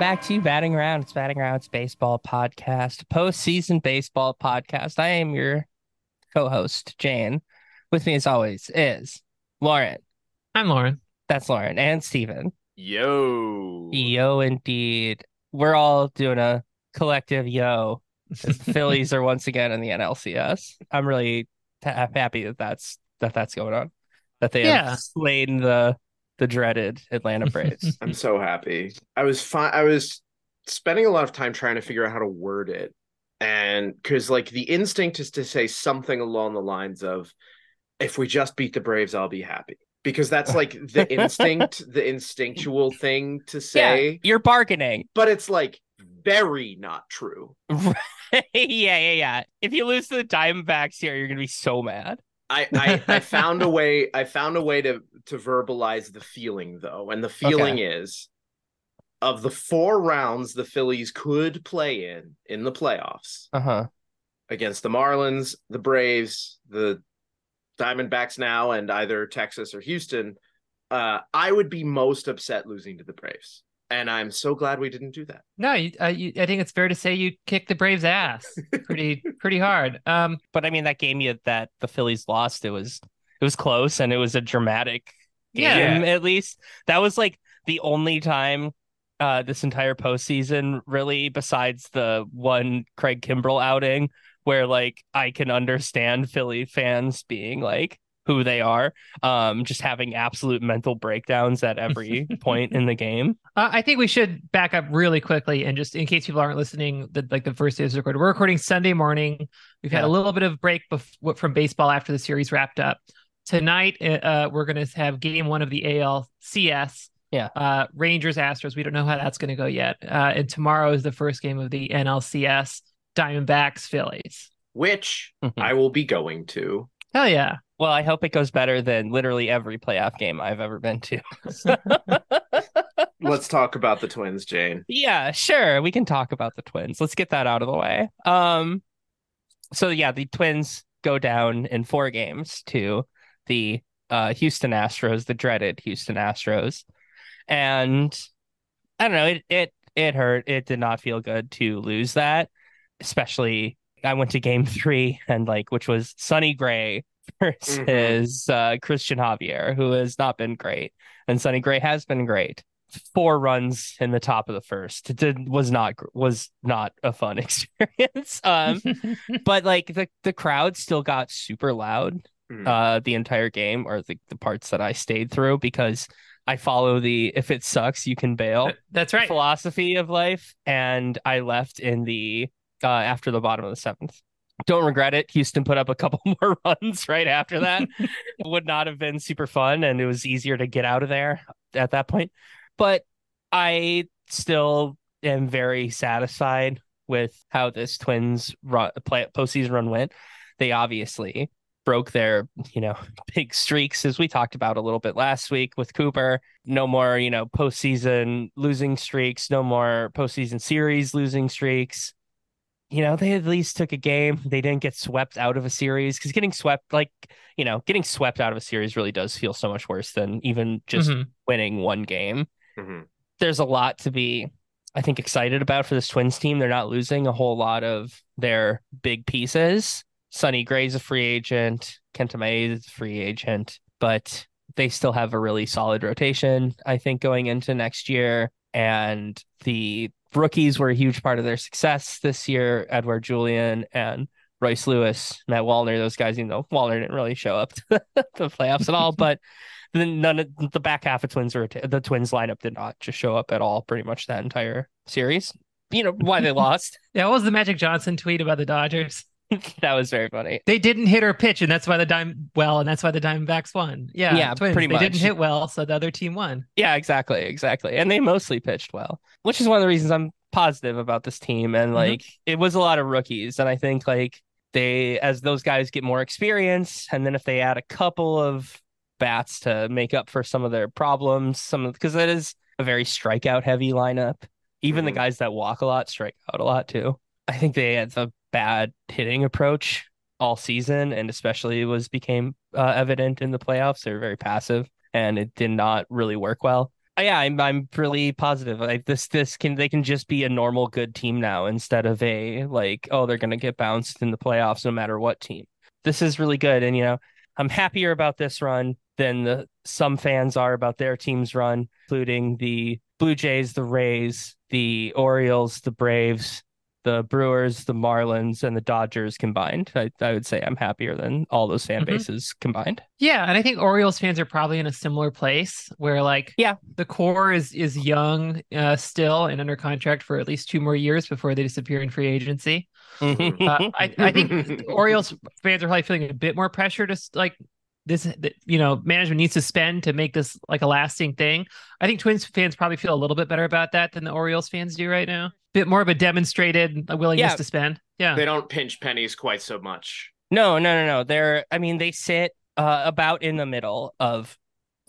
back to you, Batting Around. It's Batting Around's baseball podcast, postseason baseball podcast. I am your co-host, Jane. With me, as always, is Lauren. I'm Lauren. That's Lauren and Stephen. Yo. Yo, indeed. We're all doing a collective yo. the Phillies are once again in the NLCS. I'm really ta- happy that that's that that's going on. That they Yeah. have slain the the dreaded Atlanta Braves. I'm so happy. I was fine. I was spending a lot of time trying to figure out how to word it. And because, like, the instinct is to say something along the lines of, if we just beat the Braves, I'll be happy. Because that's like the instinct, the instinctual thing to yeah, say. you're bargaining. But it's like very not true. yeah, yeah, yeah. If you lose to the Diamondbacks here, you're gonna be so mad. I, I I found a way I found a way to to verbalize the feeling though and the feeling is of the four rounds the Phillies could play in in the playoffs Uh huh. against the Marlins, the Braves, the Diamondbacks now and either Texas or Houston uh I would be most upset losing to the Braves and I'm so glad we didn't do that. No, you, uh, you, I think it's fair to say you kicked the Braves' ass pretty pretty hard. Um, But I mean, that game you that the Phillies lost, it was it was close and it was a dramatic game. At least that was like the only time uh this entire postseason, really, besides the one Craig Kimbrel outing, where like I can understand Philly fans being like who they are, um, just having absolute mental breakdowns at every point in the game. Uh, I think we should back up really quickly and just in case people aren't listening, the, like the first day is recorded. We're recording Sunday morning. We've had Yeah. a little bit of break bef- from baseball after the series wrapped up. Tonight, uh, we're going to have game one of the ALCS. Yeah. Uh, Rangers Astros. We don't know how that's going to go yet. Uh, and tomorrow is the first game of the NLCS. Diamondbacks Phillies. Which Mhm. I will be going to. Hell yeah. Well, I hope it goes better than literally every playoff game I've ever been to. Let's talk about the Twins, Jane. Yeah, sure. We can talk about the Twins. Let's get that out of the way. Um, so yeah, the Twins go down in four games to the uh Houston Astros, the dreaded Houston Astros, and I don't know. It it it hurt. It did not feel good to lose that, especially. I went to Game Three and like, which was Sonny Gray versus uh, Cristian Javier, who has not been great, and Sonny Gray has been great four runs in the top of the first. It did was not was not a fun experience. Um, but like the the crowd still got super loud Mhm. uh the entire game, or the the parts that I stayed through because I follow the if it sucks you can bail That's right. philosophy of life, and I left in the uh after the bottom of the seventh. Don't regret it. Houston put up a couple more runs right after that. would not have been super fun, and it was easier to get out of there at that point. But I still am very satisfied with how this Twins run, play, postseason run went. They obviously broke their, you know, big streaks as we talked about a little bit last week with Cooper. No more, you know, postseason losing streaks. No more postseason series losing streaks. You know, they at least took a game. They didn't get swept out of a series because getting swept, like, you know, getting swept out of a series really does feel so much worse than even just Mhm. winning one game Mhm. there's a lot to be I think excited about for this Twins team. They're not losing a whole lot of their big pieces. Sonny Gray's a free agent, Kenta Maeda is a free agent, but they still have a really solid rotation, I think, going into next year. And the rookies were a huge part of their success this year. Edouard Julien and Royce Lewis, Matt Wallner, those guys, you know, Wallner didn't really show up to the playoffs at all, but then none of the back half of Twins or the Twins lineup did not just show up at all, pretty much that entire series. You know why they lost? Yeah, what was the Magic Johnson tweet about the Dodgers? that was very funny. They didn't hit her pitch, and that's why the dime well, and that's why the Diamondbacks won. Yeah, Yeah, twins. pretty they much. didn't hit well, so the other team won. Yeah, exactly, exactly. And they mostly pitched well, which is one of the reasons I'm positive about this team. And Mhm. like, it was a lot of rookies, and I think like they, as those guys get more experience, and then if they add a couple of bats to make up for some of their problems, some of because that is a very strikeout heavy lineup. Even the Mhm. guys that walk a lot strike out a lot too. I think they had a bad hitting approach all season, and especially was became uh, evident in the playoffs. They were very passive, and it did not really work well. Uh, yeah, I'm I'm really positive. Like this this can they can just be a normal good team now instead of a like oh they're gonna get bounced in the playoffs no matter what team. This is really good, and you know I'm happier about this run than the some fans are about their team's run, including the Blue Jays, the Rays, the Orioles, the Braves, the Brewers, the Marlins, and the Dodgers combined. I, I would say I'm happier than all those fan Mhm. bases combined. Yeah, and I think Orioles fans are probably in a similar place where like Yeah. the core is is young uh, still and under contract for at least two more years before they disappear in free agency. Uh, I, I think Orioles fans are probably feeling a bit more pressure to like this you know management needs to spend to make this like a lasting thing. I think Twins fans probably feel a little bit better about that than the Orioles fans do right now. Bit more of a demonstrated willingness Yeah. to spend. Yeah. They don't pinch pennies quite so much. No, no, no, no. They're I mean they sit uh, about in the middle of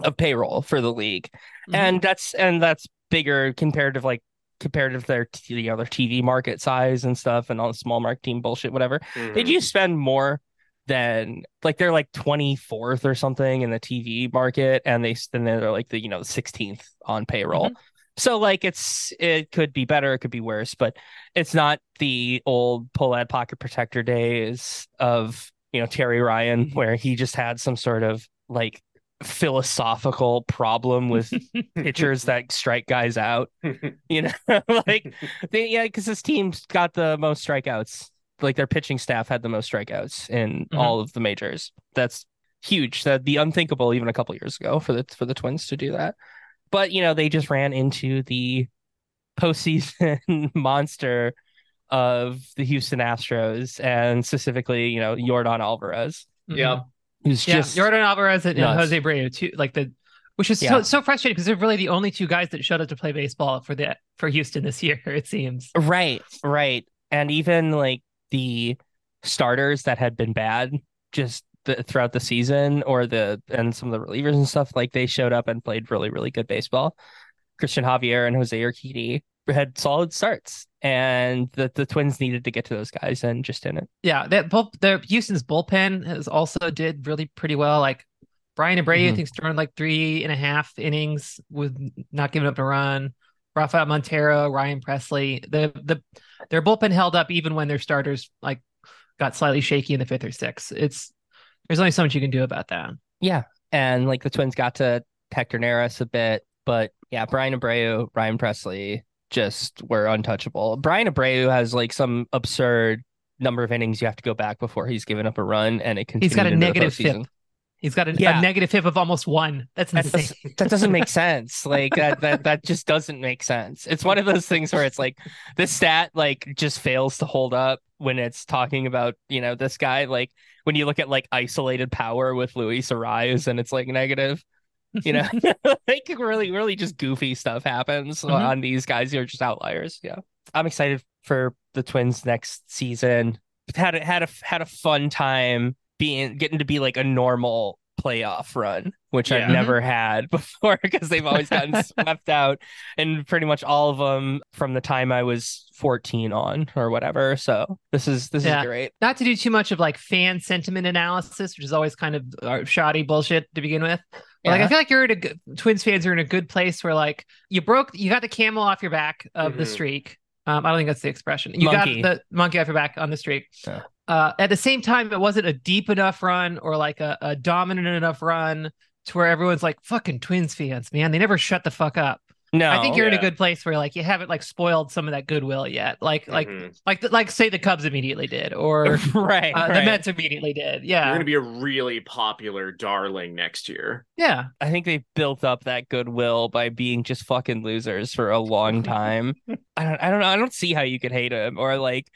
of payroll for the league. Mhm. And that's and that's bigger compared to like comparative to their t- you know their TV market size and stuff and all the small market team bullshit whatever. They Mhm. do spend more than like they're like 24th or something in the TV market and they then they're like the you know 16th on payroll. Mm-hmm. So like it's it could be better, it could be worse, but it's not the old pull ad pocket protector days of you know Terry Ryan mm-hmm. where he just had some sort of like philosophical problem with pitchers that strike guys out. You know, like they yeah, because his team's got the most strikeouts. Like their pitching staff had the most strikeouts in Mhm. all of the majors. That's huge. That'd be unthinkable even a couple years ago for the for the Twins to do that. But you know, they just ran into the postseason monster of the Houston Astros and specifically, you know, Yordan Alvarez, Mhm. Yep. who's Yeah, just Yordan Alvarez and, and. Jose Abreu too. Like the, which is Yeah. so so frustrating because they're really the only two guys that showed up to play baseball for the for Houston this year. It seems. Right, right. And even like the starters that had been bad just the, throughout the season or the and some of the relievers and stuff, like they showed up and played really, really good baseball. Cristian Javier and Jose Urquidy had solid starts, and the, the Twins needed to get to those guys and just didn't. Yeah, that bull, the Houston's bullpen has also did really pretty well. Like Bryan Abreu, I Mhm. think, thrown like three and a half innings with not giving up a run. Rafael Montero, Ryan Pressly, the the their bullpen held up even when their starters like got slightly shaky in the fifth or sixth. It's there's only so much you can do about that. Yeah, and like the Twins got to Hector Neris a bit, but yeah, Bryan Abreu, Ryan Pressly just were untouchable. Bryan Abreu has like some absurd number of innings you have to go back before he's given up a run, and it continued He's got a negative. FIP. He's got a, Yeah. a negative FIP of almost one. That's That, insane. that doesn't make sense. Like that, that that just doesn't make sense. It's one of those things where it's like this stat like just fails to hold up when it's talking about you know this guy. Like when you look at like isolated power with Luis Arraez, and it's like negative. You know, like really, really just goofy stuff happens Mhm. on these guys who are just outliers. Yeah, I'm excited for the Twins next season. Had a, had a had a fun time being getting to be like a normal playoff run, which I've never had before because they've always gotten swept out and pretty much all of them from the time I was 14 on or whatever. So this is this Yeah. is great. Not to do too much of like fan sentiment analysis, which is always kind of uh, shoddy bullshit to begin with. But, Like I feel like you're in a good, Twins fans are in a good place where like you broke, you got the camel off your back of the Mhm. streak. Um, I don't think that's the expression. You Monkey. got the monkey off your back on the streak. Yeah. Uh, at the same time, it wasn't a deep enough run or like a, a dominant enough run to where everyone's like fucking Twins fans, man. They never shut the fuck up. No, I think you're in a good place where like you haven't like spoiled some of that goodwill yet. Like like Mhm. like like say the Cubs immediately did or right, uh, the. Mets immediately did. Yeah, you're going to be a really popular darling next year. yeah. I think they built up that goodwill by being just fucking losers for a long time. I don't I don't know. I don't see how you could hate him or like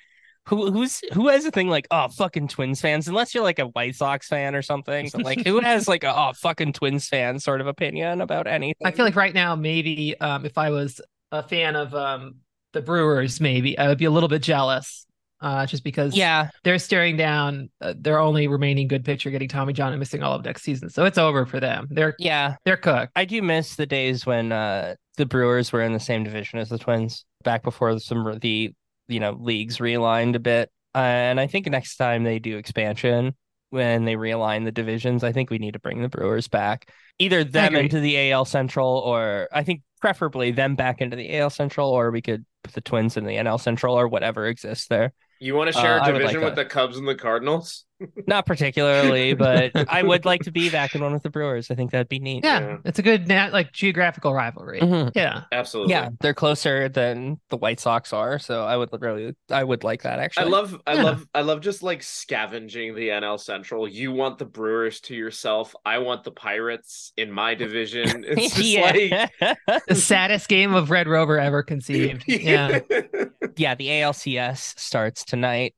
who who's who has a thing like oh fucking Twins fans unless you're like a White Sox fan or something. But like who has like a oh fucking Twins fan sort of opinion about anything? I feel like right now maybe um, if I was a fan of um, the Brewers, maybe I would be a little bit jealous, uh, just because yeah, they're staring down uh, their only remaining good pitcher, getting Tommy John and missing all of next season. So it's over for them. They're yeah. they're cooked. I do miss the days when uh the Brewers were in the same division as the Twins back before some the you know leagues realigned a bit. and I think next time they do expansion, when they realign the divisions. I think we need to bring the Brewers back, either them into the AL Central, or I think preferably them back into the AL Central, or we could put the Twins in the NL Central or whatever exists there. You want to share Uh, a I would like division with that. the Cubs and the Cardinals? Not particularly, but I would like to be back in one with the Brewers. I think that'd be neat. Yeah, Yeah. it's a good nat- like geographical rivalry. Mhm. Yeah. Absolutely. Yeah, they're closer than the White Sox are, so I would really, I would like that actually. I love I Yeah. love I love just like scavenging the NL Central. You want the Brewers to yourself. I want the Pirates in my division. It's just yeah, The saddest game of Red Rover ever conceived. Yeah. yeah. The ALCS starts tonight.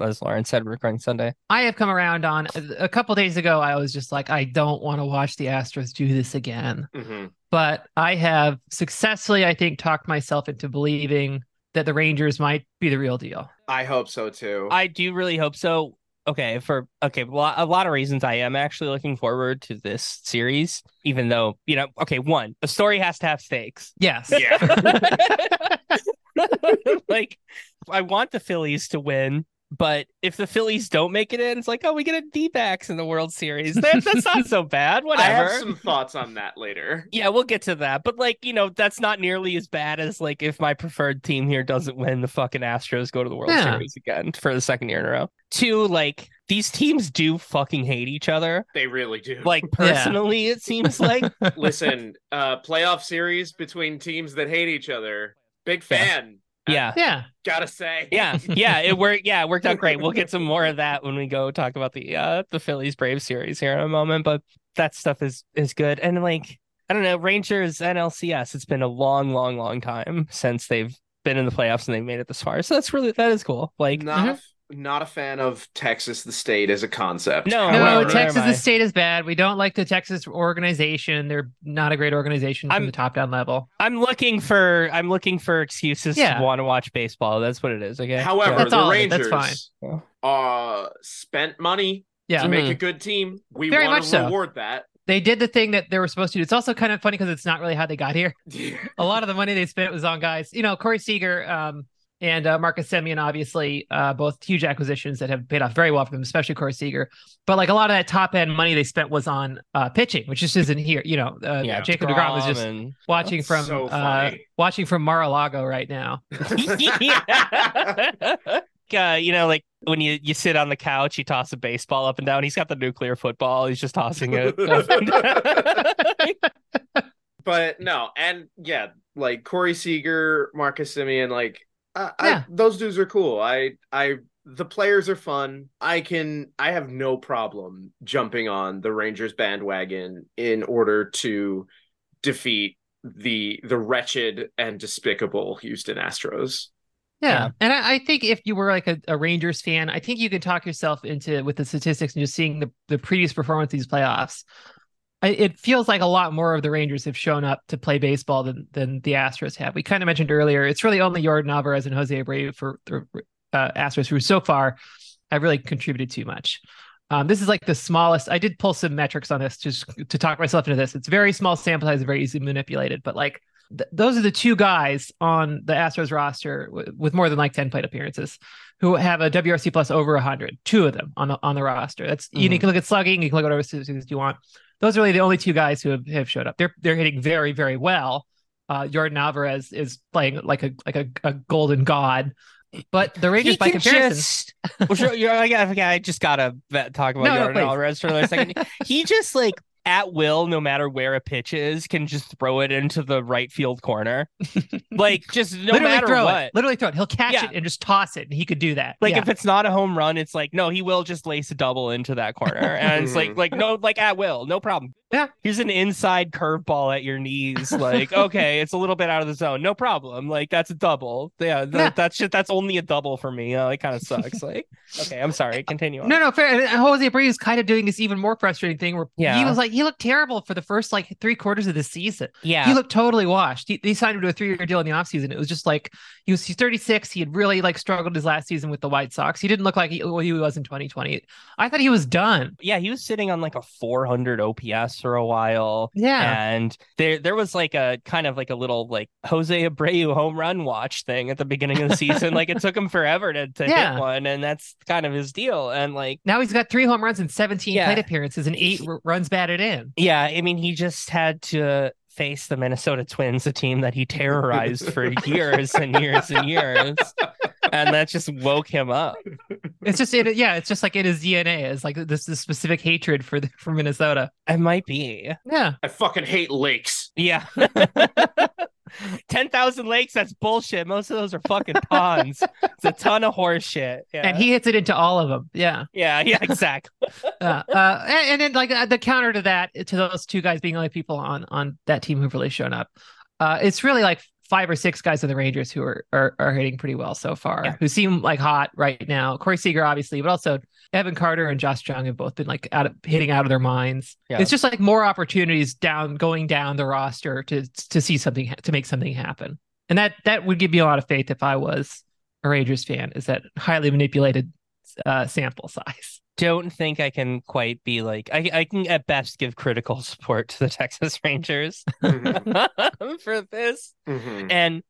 As Lauren said, we're recording Sunday. I have come around on a couple days ago. I was just like, I don't want to watch the Astros do this again. Mhm. But I have successfully, I think, talked myself into believing that the Rangers might be the real deal. I hope so too. I do really hope so. Okay, for okay, a lot, a lot of reasons I am actually looking forward to this series, even though, you know, okay, one, the story has to have stakes. Yes. yeah. like I want the Phillies to win, but if the Phillies don't make it in, it's like, oh, we get a D-backs in the World Series. That, that's not so bad. Whatever. I have some thoughts on that later. Yeah, we'll get to that. But like, you know, that's not nearly as bad as like if my preferred team here doesn't win, the fucking Astros go to the World Yeah. Series again for the second year in a row. Two, like these teams do fucking hate each other. They really do. Like personally, it seems like listen, uh playoff series between teams that hate each other. Big fan. yeah. Yeah. Yeah. Gotta say. Yeah, yeah, it worked. Yeah, it worked out great. We'll get some more of that when we go talk about the uh the Phillies Brave series here in a moment. But that stuff is is good. And like I don't know, Rangers NLCS. It's been a long, long, long time since they've been in the playoffs and they've made it this far. So that's really that is cool. Like not a f- not a fan of Texas the state as a concept. No, No, However, Texas, the state is bad. We don't like the Texas organization. They're not a great organization from I'm- the top down level. I'm looking for I'm looking for excuses Yeah. to want to watch baseball. That's what it is. Okay. However, That's the all. Rangers That's fine. uh spent money Yeah. to make Mhm. a good team. We Very want much to so. reward that. They did the thing that they were supposed to do. It's also kind of funny because it's not really how they got here. A lot of the money they spent was on guys, you know, Corey Seager um, and uh, Marcus Semien, obviously, uh, both huge acquisitions that have paid off very well for them, especially Corey Seager. But like a lot of that top end money they spent was on uh, pitching, which just isn't here. You know, uh, yeah, Jacob deGrom was just and watching from so uh, watching from Mar-a-Lago right now. uh, you know, like when you, you sit on the couch, you toss a baseball up and down. He's got the nuclear football. He's just tossing it. up and down. but no, and yeah, like Corey Seager, Marcus Semien, like I, Yeah. I, those dudes are cool. I, I, the players are fun. I can, I have no problem jumping on the Rangers bandwagon in order to defeat the the wretched and despicable Houston Astros. Yeah. Yeah. And I, I think if you were like a, a Rangers fan, I think you can talk yourself into with the statistics and just seeing the, the previous performance of these playoffs. It feels like a lot more of the Rangers have shown up to play baseball than than the Astros have. We kind of mentioned earlier, it's really only Yordan Alvarez and Jose Abreu for the uh, Astros who so far have really contributed too much. Um, this is like the smallest. I did pull some metrics on this just to talk myself into this. It's very small sample size, very easily manipulated, but like th- those are the two guys on the Astros roster w- with more than like 10 plate appearances who have a WRC plus over 100. Two of them on the on the roster. That's you, know, you can look at slugging, you can look at whatever statistics you want. Those are really the only two guys who have, have showed up. They're they're hitting very very well. Uh, Yordan Alvarez is playing like a like a, a golden god, but the Rangers by comparison, just- well, sure, you're, I, I I just gotta talk about No, no, Jordan please. Alvarez for a second. he just like at will, no matter where a pitch is, can just throw it into the right field corner. like just no literally matter throw what. it, literally throw it. He'll catch Yeah. it and just toss it, and he could do that. Like Yeah. if it's not a home run, it's like no, he will just lace a double into that corner, and it's like like no, like at will, no problem. Yeah. here's an inside curveball at your knees. Like okay, it's a little bit out of the zone, no problem. Like that's a double. Yeah, that, Yeah. that's just that's only a double for me. Uh, it kind of sucks. like okay, I'm sorry. Continue. On. No, no, fair. And Jose Abreu is kind of doing this even more frustrating thing where he was like, he looked terrible for the first like three quarters of the season. yeah, He looked totally washed. He, they signed him to a three year deal in the offseason. It was just like he was he's 36. He had really like struggled his last season with the White Sox. He didn't look like he, what he was in 2020. I thought he was done. yeah, he was sitting on like a 400 OPS for a while. Yeah. And there there was like a kind of like a little like Jose Abreu home run watch thing at the beginning of the season. like it took him forever to, to Yeah. hit one, and that's kind of his deal. And like Now he's got three home runs and 17 Yeah. plate appearances and eight r- runs batted in. Yeah, I mean, he just had to face the Minnesota Twins, a team that he terrorized for years and years and years, and that just woke him up. It's just it, yeah, it's just like in his DNA is like this, this specific hatred for the, for Minnesota. It might be, Yeah. I fucking hate lakes. yeah. Ten thousand lakes. That's bullshit. Most of those are fucking ponds. It's a ton of horse shit. Yeah. And he hits it into all of them. Yeah. yeah, yeah, exactly. Uh, uh, and, and then like uh, the counter to that, to those two guys being the only people on on that team who've really shown up, uh, it's really like five or six guys in the Rangers who are are, are hitting pretty well so far, Yeah. who seem like hot right now. Corey Seager, obviously, but also Evan Carter and Josh Jung have both been like out of hitting out of their minds. Yeah. It's just like more opportunities down going down the roster to to see something to make something happen, and that that would give me a lot of faith if I was a Rangers fan. Is that highly manipulated uh, sample size? Don't think I can quite be like I. I can at best give critical support to the Texas Rangers Mhm, for this. mhm. And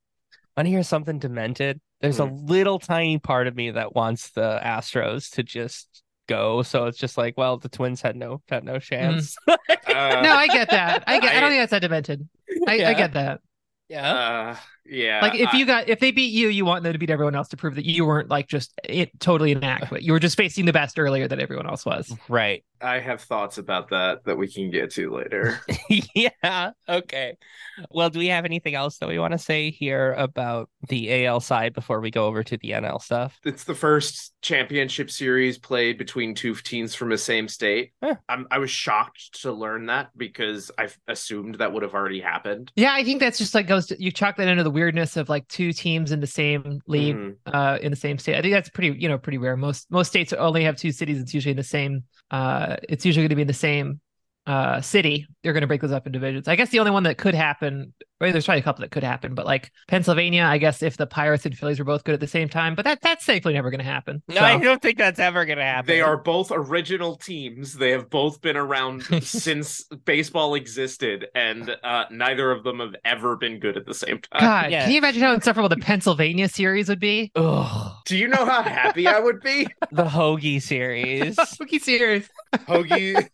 want to hear something demented? There's a Hmm. little tiny part of me that wants the Astros to just go. So it's just like, well, the Twins had no had no chance. Uh, no, I get that. I get. I, I- don't think that's that demented. I, Yeah. I get that. yeah. uh, yeah. Like if I- you got if they beat you, you want them to beat everyone else to prove that you weren't like just it, totally inadequate. You were just facing the best earlier than everyone else was. Right. I have thoughts about that that we can get to later. yeah. Okay. Well, do we have anything else that we want to say here about the AL side before we go over to the NL stuff? it's the first championship series played between two teams from the same state. Huh. I'm, I was shocked to learn that because I've assumed that would have already happened. Yeah, I think that's just like goes to you chalk that into the weirdness of like two teams in the same league Mhm. uh in the same state. I think that's pretty you know pretty rare. Most most states only have two cities. It's usually in the same uh it's usually going to be in the same uh city. They're going to break those up in divisions. I guess the only one that could happen well, there's probably a couple that could happen, but like Pennsylvania, I guess if the Pirates and Phillies were both good at the same time, but that that's safely never going to happen. No, So- I don't think that's ever gonna happen. They are both original teams. They have both been around since baseball existed, and uh, neither of them have ever been good at the same time. God, yeah. can you imagine how insufferable the Pennsylvania series would be? Ugh, Do you know how happy I would be? the Hoagie series. Hockey series. Hoagie,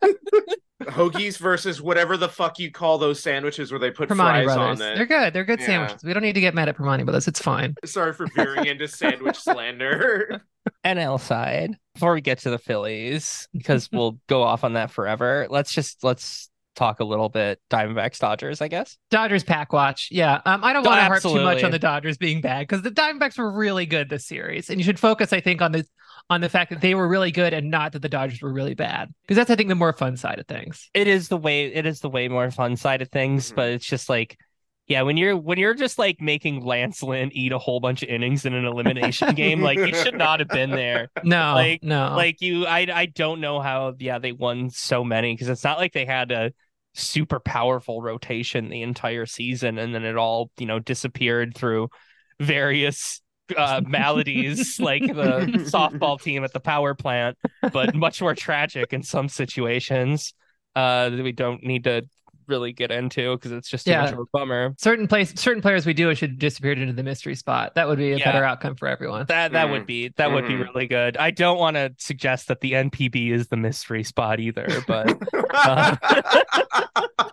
hoagies versus whatever the fuck you call those sandwiches where they put Primanti fries on Brothers. it. They're good. They're good Yeah. sandwiches. We don't need to get mad at Primanti Brothers. It's fine. Sorry for veering into sandwich slander. NL side before we get to the Phillies because we'll go off on that forever. Let's just let's talk a little bit Diamondbacks Dodgers, I guess. Dodgers pack watch. Yeah. Um, I don't want to harp too much on the Dodgers being bad because the Diamondbacks were really good this series. And you should focus, I think, on the on the fact that they were really good and not that the Dodgers were really bad. Because that's I think the more fun side of things. It is the way it is the way more fun side of things, Mhm. but it's just like yeah, when you're when you're just like making Lance Lynn eat a whole bunch of innings in an elimination game, like you should not have been there. No, Like- no. Like you, I I don't know how. Yeah, they won so many because it's not like they had a super powerful rotation the entire season, and then it all you know disappeared through various uh maladies like the softball team at the power plant, but much more tragic in some situations. Uh that we don't need to really get into because it's just too Yeah. much of a bummer. certain place certain players we do should disappear into the mystery spot. That would be a Yeah. better outcome for everyone. That that would Mhm. be that would be really good. I don't want to suggest that the NPB is the mystery spot either, but Uh,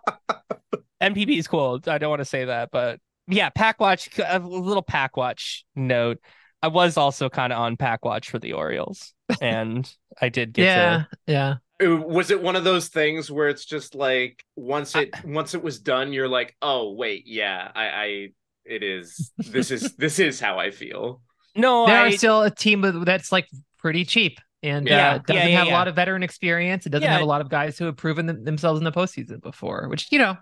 NPB is cool. I don't want to say that, but yeah, pack watch. A little pack watch note. I was also kind of on pack watch for the Orioles, and I did get yeah, to. yeah. Was it one of those things where it's just like once it once it was done, you're like, oh wait, yeah, I, I it is this is this is how I feel. No, They I, are still a team with- that's like pretty cheap and Yeah, uh, doesn't yeah, yeah, have yeah. a lot of veteran experience. It doesn't Yeah. have a lot of guys who have proven them, themselves in the postseason before, which you know,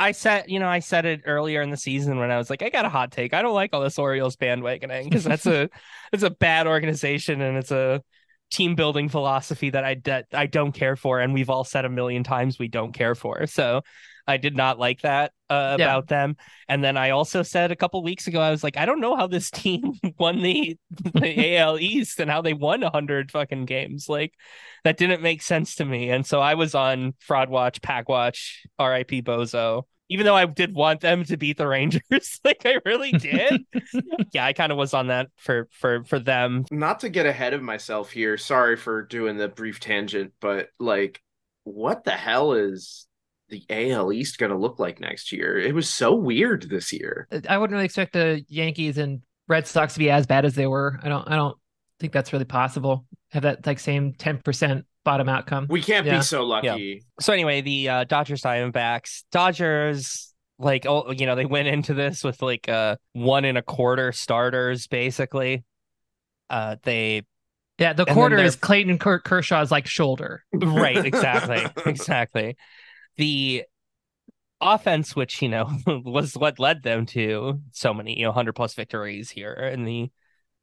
I said, you know, I said it earlier in the season when I was like, I got a hot take. I don't like all this Orioles bandwagoning because that's a it's a bad organization and it's a team building philosophy that I that I don't care for, and we've all said a million times we don't care for. So I did not like that uh, Yeah. about them. And then I also said a couple weeks ago, I was like, I don't know how this team won the the AL East and how they won hundred fucking games. Like that didn't make sense to me. And so I was on Fraud Watch, Pack Watch, R.I.P. Bozo. Even though I did want them to beat the Rangers, like I really did. yeah, I kind of was on that for for for them. Not to get ahead of myself here. Sorry for doing the brief tangent, but like, what the hell is the AL East going to look like next year? It was so weird this year. Uh, I wouldn't really expect the Yankees and Red Sox to be as bad as they were. I don't I don't think that's really possible. Have that like same 10% bottom outcome. We can't Yeah. be so lucky. so anyway, the uh, Dodgers Diamondbacks, Dodgers, like oh, you know, they went into this with like uh one and a quarter starters basically. Uh, they Yeah, the quarter is Clayton Ker- Kershaw's like shoulder. right, exactly, exactly. The offense, which you know was what led them to so many you know hundred plus victories here in the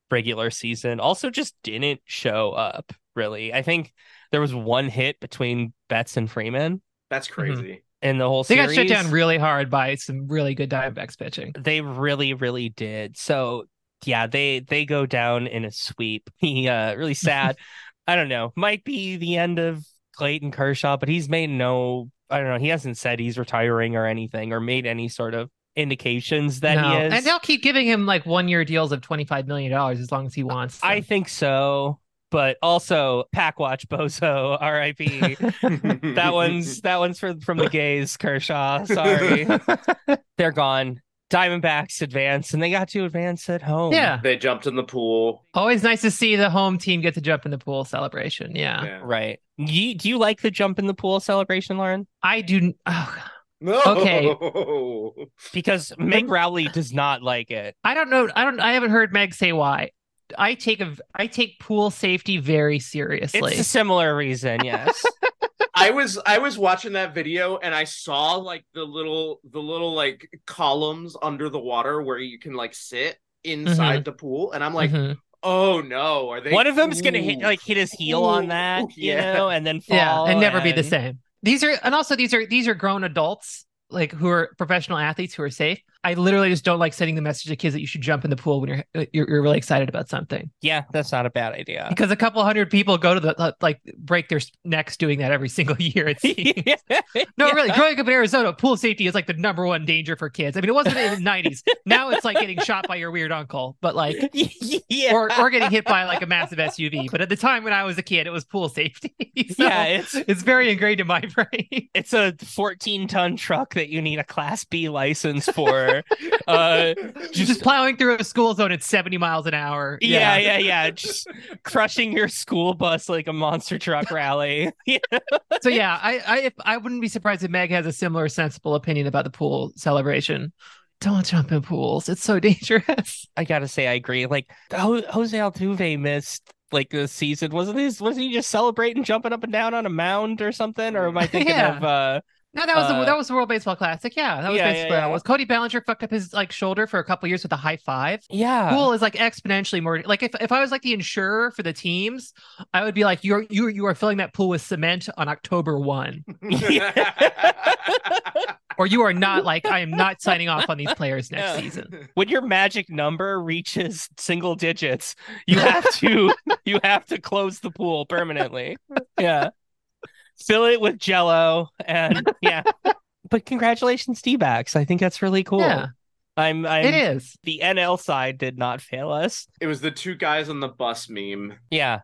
regular season, also just didn't show up. Really, I think there was one hit between Betts and Freeman That's crazy. in the whole They series. got shut down really hard by some really good Diamondbacks pitching. They really, really did. So yeah, they they go down in a sweep. He uh really sad. I don't know. Might be the end of Clayton Kershaw, but he's made no I don't know, he hasn't said he's retiring or anything or made any sort of indications that No. he is. And they'll keep giving him like one year deals of $25 million as long as he wants. to. I think so. But also Pack Watch Bozo, RIP. that one's that one's for from the gays, Kershaw. Sorry. They're gone. Diamondbacks advance and they got to advance at home. yeah. They jumped in the pool. Always nice to see the home team get to jump in the pool celebration. Yeah. Yeah. Right. You, do you like the jump in the pool celebration, Lauren? I do. Oh, No. Okay. Because Meg Rowley does not like it. I don't know. I don't. I haven't heard Meg say why. I take a. I take pool safety very seriously. It's a similar reason, yes. I was I was watching that video and I saw like the little the little like columns under the water where you can like sit inside the pool and I'm like, Mhm. oh no, are they One of them's gonna hit like hit his heel on Ooh, that, you know, and then fall yeah, and never be the same. These are, and also these are these are grown adults like who are professional athletes who are safe. I literally just don't like sending the message to kids that you should jump in the pool when you're uh, you're, you're really excited about something Yeah, that's not a bad idea. because a couple hundred people go to the uh, like break their necks doing that every single year. It seems. No, Yeah. really. Growing up in Arizona, pool safety is like the number one danger for kids. I mean, it wasn't in the '90s. Now it's like getting shot by your weird uncle, but like, yeah. or or getting hit by like a massive SUV. But at the time when I was a kid, it was pool safety. So yeah, it's it's very ingrained in my brain. it's a 14 ton truck that you need a class B license for. Uh Just plowing through a school zone at 70 miles an hour. yeah, yeah, yeah. Just crushing your school bus like a monster truck rally. Yeah. So yeah, I I if, I wouldn't be surprised if Meg has a similar sensible opinion about the pool celebration. Don't jump in pools. It's so dangerous. I gotta say, I agree. Like Ho- Jose Altuve missed like this season. Wasn't his? Wasn't he just celebrating, jumping up and down on a mound or something? Or am I thinking Yeah. of? uh No, that was Uh, the, that was the World Baseball Classic. Yeah, that was Yeah, yeah, basically yeah. that was. Cody Bellinger fucked up his like shoulder for a couple years with a high five. Yeah. Pool is like exponentially more. Like if, if I was like the insurer for the teams, I would be like, you're you you are filling that pool with cement on October one, or you are not like I am not signing off on these players next Yeah. season. when your magic number reaches single digits, you have to you have to close the pool permanently. Yeah. Fill it with jello and yeah. But congratulations, D-backs. I think that's really cool. Yeah, I'm I'm it is. the NL side did not fail us. it was the two guys on the bus meme. Yeah.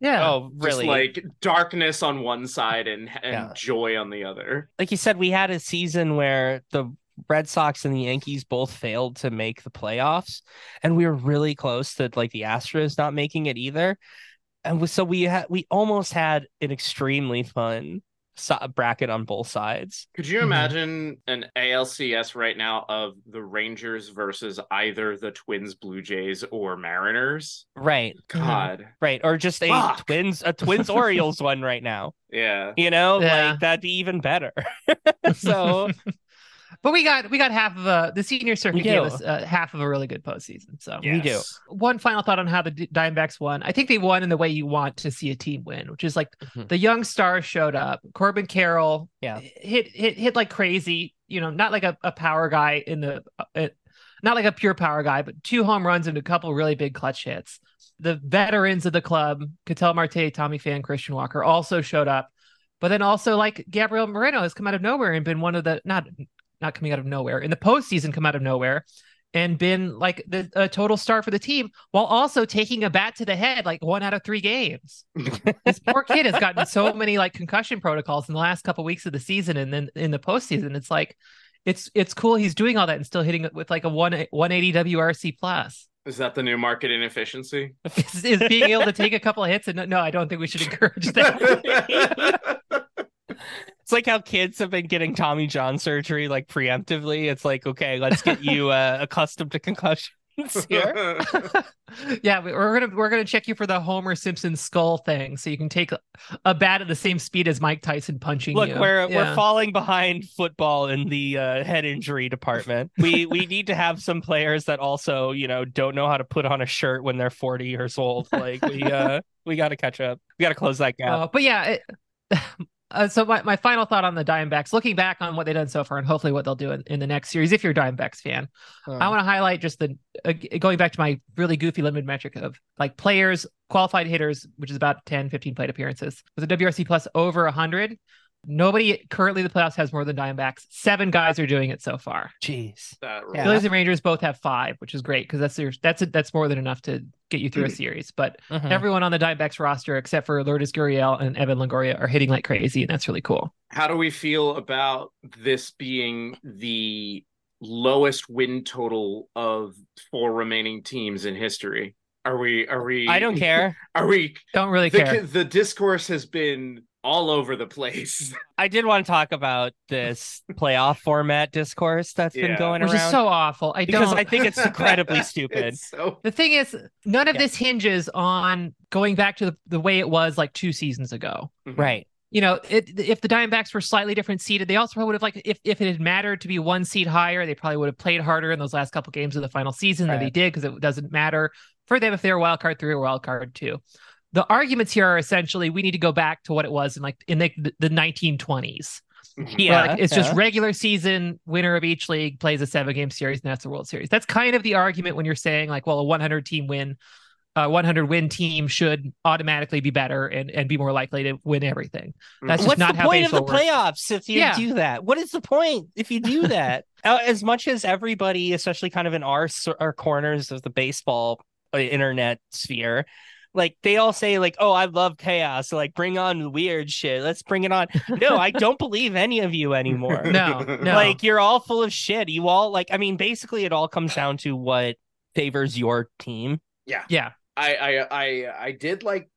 Yeah. Oh, really? Just like darkness on one side and, and Yeah. joy on the other. like you said, we had a season where the Red Sox and the Yankees both failed to make the playoffs, and we were really close to like the Astros not making it either. And so we had we almost had an extremely fun so- bracket on both sides. Could you Mhm. imagine an ALCS right now of the Rangers versus either the Twins, Blue Jays, or Mariners? Right, God. right, or just a Fuck. Twins a Twins Orioles one right now. Yeah. You know, Yeah. like that'd be even better. so But we got we got half of a the senior circuit gave do. us uh, half of a really good postseason. So We do. One final thought on how the Diamondbacks won. I think they won in the way you want to see a team win, which is like Mhm. the young stars showed up. Corbin Carroll, Yeah. hit hit hit like crazy. You know, not like a, a power guy in the, uh, uh, not like a pure power guy, but two home runs and a couple really big clutch hits. The veterans of the club, Ketel Marte, Tommy Pham, Christian Walker, also showed up. But then also like Gabriel Moreno has come out of nowhere and been one of the not not coming out of nowhere in the postseason, come out of nowhere and been like the a total star for the team while also taking a bat to the head like one out of three games. this poor kid has gotten so many like concussion protocols in the last couple weeks of the season and then in the postseason. It's like it's it's cool he's doing all that and still hitting it with like a one 180 WRC plus. Is that the new market inefficiency? Is, is being able to take a couple of hits and no, no, I don't think we should encourage that. It's like how kids have been getting Tommy John surgery like preemptively. It's like, okay, let's get you uh, accustomed to concussions here. yeah, we- we're gonna we're gonna check you for the Homer Simpson skull thing, so you can take a, bat at the same speed as Mike Tyson punching Look, you. we're Yeah. we're falling behind football in the uh, head injury department. We we need to have some players that also, you know, don't know how to put on a shirt when they're 40 years old. Like we uh we got to catch up. We got to close that gap. Uh, but yeah, it, uh, so my, my final thought on the Diamondbacks, looking back on what they've done so far, and hopefully what they'll do in, in the next series, if you're a Diamondbacks fan, I want to highlight just the uh, going back to my really goofy limited metric of like players, qualified hitters, which is about 10, 15 plate appearances with a WRC plus over 100. Nobody currently in the playoffs has more than Diamondbacks. Seven guys are doing it so far. Jeez. That Yeah. Phillies and Rangers both have five, which is great because that's your, that's that's more than enough to get you through a series. But Mhm. everyone on the Diamondbacks roster except for Lourdes Gurriel and Evan Longoria are hitting like crazy, and that's really cool. How do we feel about this being the lowest win total of four remaining teams in history? Are we? Are we? I don't care. Are we? Don't really The, care. the discourse has been all over the place. I did want to talk about this playoff format discourse that's been going Which around is so awful. I because don't. I think it's incredibly stupid. It's so the thing is, none of Yeah. this hinges on going back to the, the way it was like two seasons ago. Mm-hmm. Right. You know, it, if the Diamondbacks were slightly different seeded, they also probably would have like if, if it had mattered to be one seed higher, they probably would have played harder in those last couple games of the final season than they did because it doesn't matter for them if they're wild card three or wild card two. The arguments here are essentially we need to go back to what it was in like in the, the 1920s. Mhm. Yeah. like, it's just regular season winner of each league plays a seven game series and that's the World Series. That's kind of the argument when you're saying like, well, a 100 team win, uh, 100 win team should automatically be better and, and be more likely to win everything. That's just What's not the how point of the works. playoffs if you Yeah. do that? What is the point if you do that? Uh, as much as everybody, especially kind of in our our corners of the baseball uh, internet sphere, like they all say like, "Oh, I love chaos." So like, bring on weird shit. Let's bring it on. No, I don't believe any of you anymore. No, no. Like you're all full of shit. You all like. I mean, basically, it all comes down to what favors your team. Yeah. Yeah i, I I I did like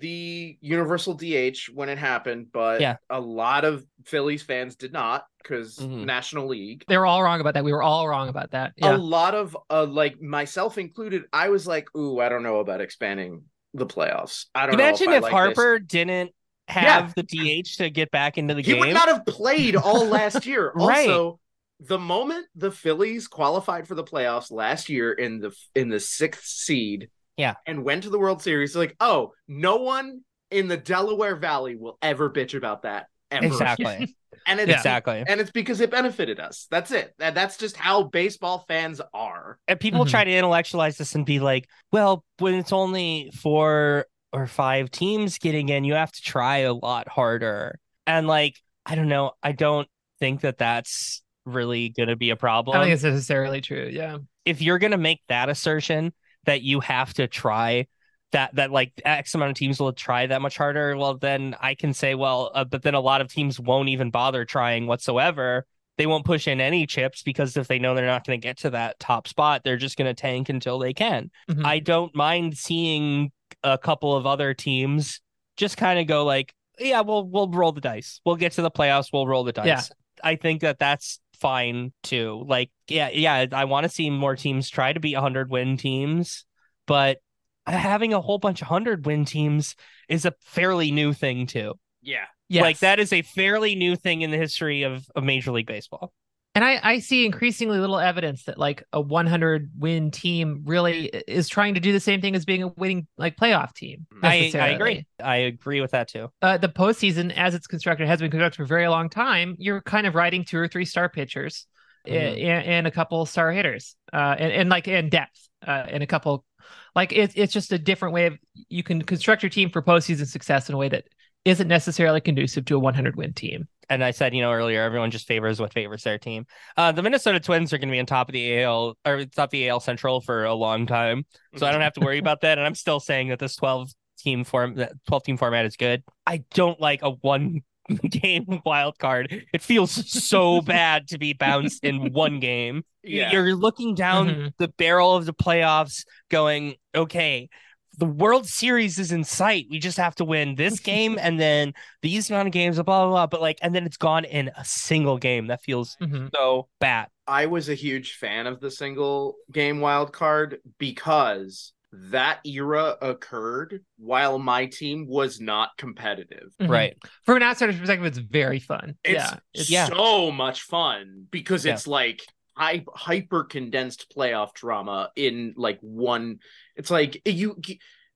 the universal DH when it happened, but Yeah. a lot of Phillies fans did not because Mhm. National League. They were all wrong about that. We were all wrong about that. A lot of uh, like myself included, I was like, "Ooh, I don't know about expanding the playoffs. I don't Imagine know if, if, like this." Harper didn't have the DH to get back into the He game. He would not have played all last year. Right. Also, the moment the Phillies qualified for the playoffs last year in the in the sixth seed, Yeah. and went to the World Series, like, oh, no one in the Delaware Valley will ever bitch about that ever. exactly. And it's Exactly. and it's because it benefited us. That's it. That, that's just how baseball fans are. and people Mhm. try to intellectualize this and be like, well, when it's only four or five teams getting in, you have to try a lot harder. And like, I don't know, I don't think that that's really going to be a problem. I don't think it's necessarily true. Yeah. if you're going to make that assertion that you have to try that that like x amount of teams will try that much harder well then i can say well uh, but then a lot of teams won't even bother trying whatsoever. They won't push in any chips because if they know they're not going to get to that top spot they're just going to tank until they can. Mhm. i don't mind seeing a couple of other teams just kind of go like yeah we'll we'll roll the dice. We'll get to the playoffs we'll roll the dice. Yeah. i think that that's fine too. Like yeah yeah i want to see more teams try to be 100 win teams but having a whole bunch of 100 win teams is a fairly new thing too Yeah. Yes. like that is a fairly new thing in the history of, of major league baseball And I, I see increasingly little evidence that like a 100 win team really is trying to do the same thing as being a winning like playoff team. I, I agree. I agree with that too. Uh, the postseason, as it's constructed, has been constructed for a very long time. You're kind of riding two or three star pitchers Mm-hmm. and, and a couple star hitters, uh, and, and like in depth, uh, and a couple. Like it's it's just a different way of you can construct your team for postseason success in a way that isn't necessarily conducive to a 100 win team. And I said, you know, earlier, everyone just favors what favors their team. Uh, the Minnesota Twins are going to be on top of the AL or top the AL Central for a long time, so I don't have to worry about that. And I'm still saying that this 12 team form, that 12 team format is good. I don't like a one game wild card. It feels so bad to be bounced in one game. Yeah. You're looking down Mhm. the barrel of the playoffs, going, okay, the World Series is in sight. We just have to win this game and then these amount of games, blah, blah, blah. But like, and then it's gone in a single game. That feels Mhm. so bad. I was a huge fan of the single game wild card because that era occurred while my team was not competitive. Mhm. Right. From an outsider's perspective, it's very fun. It's yeah. It's, Yeah. so much fun because Yeah. it's like hyper condensed playoff drama in like one. It's like you.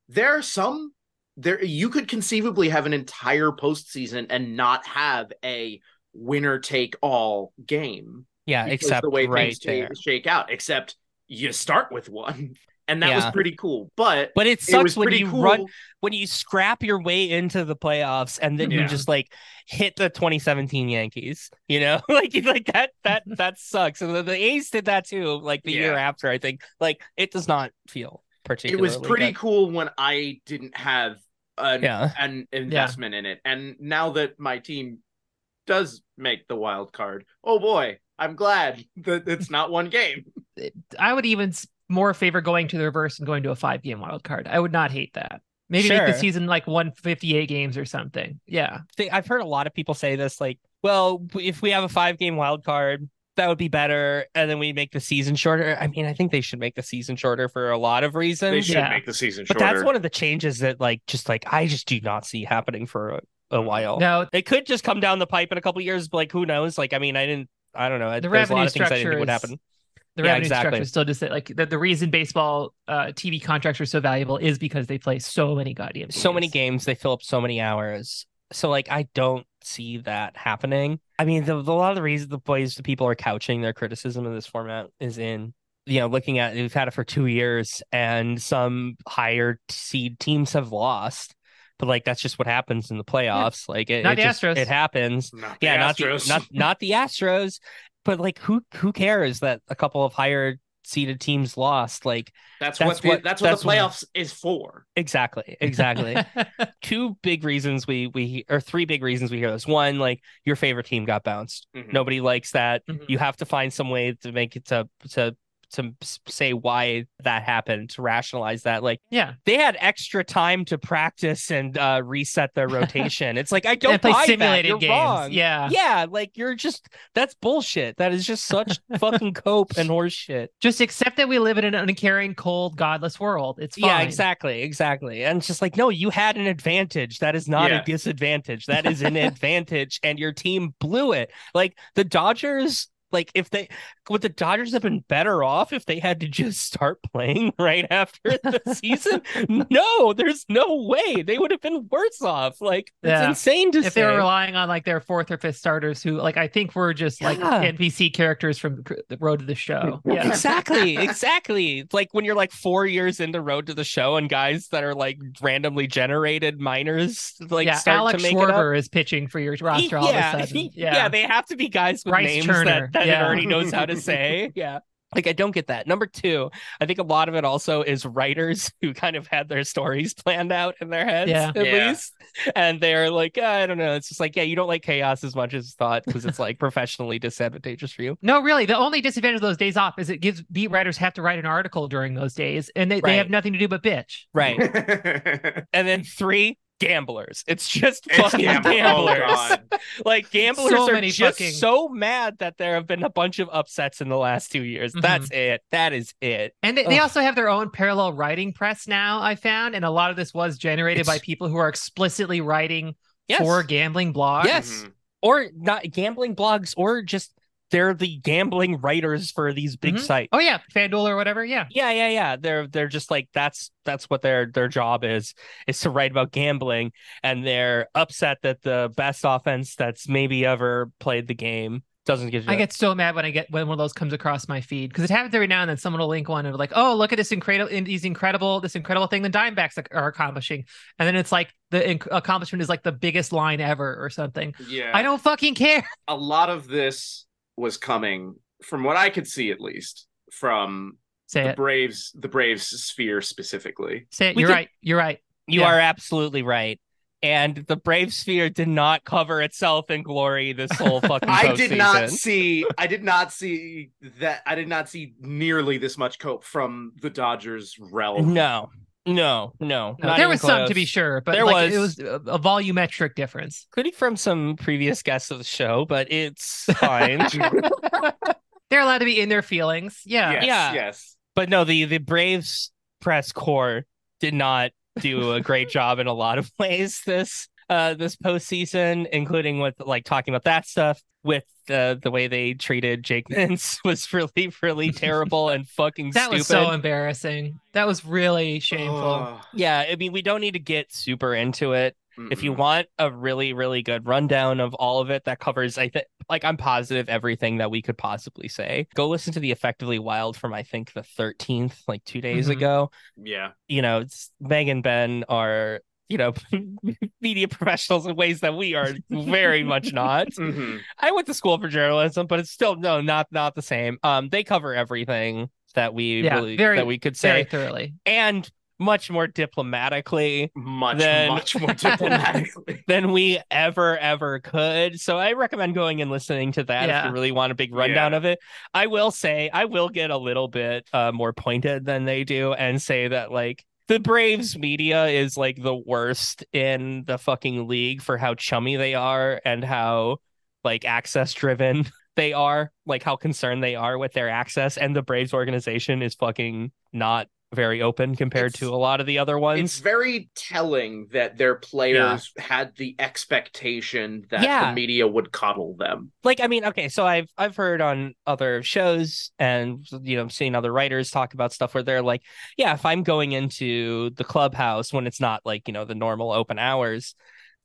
There are some there you could conceivably have an entire postseason and not have a winner take all game. Yeah. because Except the way right things there. shake, shake out. Except you start with one, and that Yeah. was pretty cool. But But it it sucks was when pretty you cool. run when you scrap your way into the playoffs and then Yeah. you just like hit the 2017 Yankees, you know, like like that that that sucks. And the, the A's did that too, like the year after. I think like it does not feel particularly. it was pretty good. cool when I didn't have an Yeah. an investment in it, and now that my team does make the wild card, oh boy, I'm glad that it's not one game. I would even s- more favor going to the reverse and going to a five game wild card. I would not hate that. Maybe make the season like 158 games or something. Yeah. I've heard a lot of people say this, like, well, if we have a five game wild card, that would be better, and then we make the season shorter. I mean, I think they should make the season shorter for a lot of reasons. They should Yeah. make the season shorter. But that's one of the changes that, like, just like I just do not see happening for a, a mm. while. No, It could just come down the pipe in a couple years, but like, who knows? Like, I mean, I didn't, I don't know. the There's a revenue lot of things I didn't structure think would is- happen. The Yeah, revenue exactly. structure is still just that, like the, the reason baseball uh, TV contracts are so valuable is because they play so many goddamn So many games. games, they fill up so many hours. So like, I don't see that happening. I mean, the, the- a lot of the reasons the ways the people are couching their criticism of this format is in. You know, looking at we've had it for two years, and some higher seed teams have lost, but like that's just what happens in the playoffs. Like it, Not it the just Astros. it happens. Not yeah, not Astros. the not not the Astros, but like who who cares that a couple of higher seeded teams lost? Like that's, that's what, the, what- that's what that's the playoffs is for. exactly, exactly. Two big reasons we we or three big reasons we hear this. One, like your favorite team got bounced. Mhm. Nobody likes that. Mhm. You have to find some way to make it to to to say why that happened to rationalize that like yeah. they had extra time to practice and uh reset their rotation it's like i don't play buy that. Games. wrong. Yeah. yeah, like you're just that's bullshit. That is just such fucking cope and horseshit. Just accept that we live in an uncaring, cold, godless world. It's fine. Yeah, exactly, exactly. And it's just like, no, you had an advantage. That is not Yeah. a disadvantage. That is an advantage, and your team blew it. Like the Dodgers. Like if they would the Dodgers have been better off if they had to just start playing right after the season? No, there's no way. They would have been worse off. Like it's insane to If say. they were relying on like their fourth or fifth starters, who like I think were just like NPC characters from the road to the show. Yeah. Exactly, exactly. Like when you're like four years into Road to the Show and guys that are like randomly generated minors like yeah, start Alex to make. Schwarber is pitching for your roster all yeah, of a sudden. yeah, Yeah, they have to be guys with names Turner, that, that yeah. it already knows how to say. yeah. Like I don't get that. Number two, I think a lot of it also is writers who kind of had their stories planned out in their heads, Yeah. at Yeah. least, and they're like, "Ah, I don't know. It's just like, yeah, you don't like chaos as much as thought because it's like professionally disadvantageous for you. No, really. The only disadvantage of those days off is it gives beat writers have to write an article during those days, and they, they have nothing to do but bitch. Right. And then three, gamblers. It's just It's fucking gamble- oh, gamblers. God. like gamblers So are many just fucking- so mad that there have been a bunch of upsets in the last two years. Mhm. That's it. That is it. And they, they also have their own parallel writing press now, I found. And a lot of this was generated It's- by people who are explicitly writing Yes. for gambling blogs. Yes. Mhm. Or not gambling blogs or just they're the gambling writers for these big Mhm. sites. Oh yeah, FanDuel or whatever. Yeah. Yeah, yeah, yeah. They're they're just like that's that's what their their job is is to write about gambling, and they're upset that the best offense that's maybe ever played the game doesn't get. I get so mad when I get when one of those comes across my feed because it happens every now and then. Someone will link one and be like, "Oh, look at this incredible, these incredible, this incredible thing the Dimebacks are- are accomplishing," and then it's like the inc- accomplishment is like the biggest line ever or something. Yeah. I don't fucking care. a lot of this was coming from what I could see at least from Say the it. Braves the Braves sphere specifically. Say it. We You're could- right. You're right. You Yeah. are absolutely right. And the Brave Sphere did not cover itself in glory this whole fucking. I did not see I did not see that I did not see nearly this much cope from the Dodgers realm. No, no, no. No, not there even was some to be sure, but There like, it was. was a, a volumetric difference. including from some previous guests of the show, but it's fine. They're allowed to be in their feelings. Yeah. Yes, Yeah. yes. but no, the the Braves press corps did not do a great job in a lot of ways this uh this postseason, including with like talking about that stuff. With the the way they treated Jake Mintz was really really terrible and fucking That stupid. was so embarrassing. That was really shameful. Ugh. yeah, I mean we don't need to get super into it. If you want a really, really good rundown of all of it that covers, I think, like, I'm positive everything that we could possibly say, go listen to the Effectively Wild from, I think, the 13th, like two days Mhm. ago. yeah. You know, it's, Meg and Ben are, you know, media professionals in ways that we are very much not. Mhm. I went to school for journalism, but it's still, no, not not the same. Um, They cover everything that we Yeah, really, very- that we could Very say, thoroughly. and much more diplomatically Much, Then- much more diplomatically. than we ever ever could. So I recommend going and listening to that if you really want a big rundown Yeah. of it. I will say I will get a little bit uh, more pointed than they do and say that like the Braves media is like the worst in the fucking league for how chummy they are and how like access driven they are, like how concerned they are with their access and the Braves organization is fucking not very open compared It's- to a lot of the other ones. It's very telling that their players had the expectation that Yeah. the media would coddle them. like i mean okay so i've i've heard on other shows and you know seen other writers talk about stuff where they're like yeah if i'm going into the clubhouse when it's not like you know the normal open hours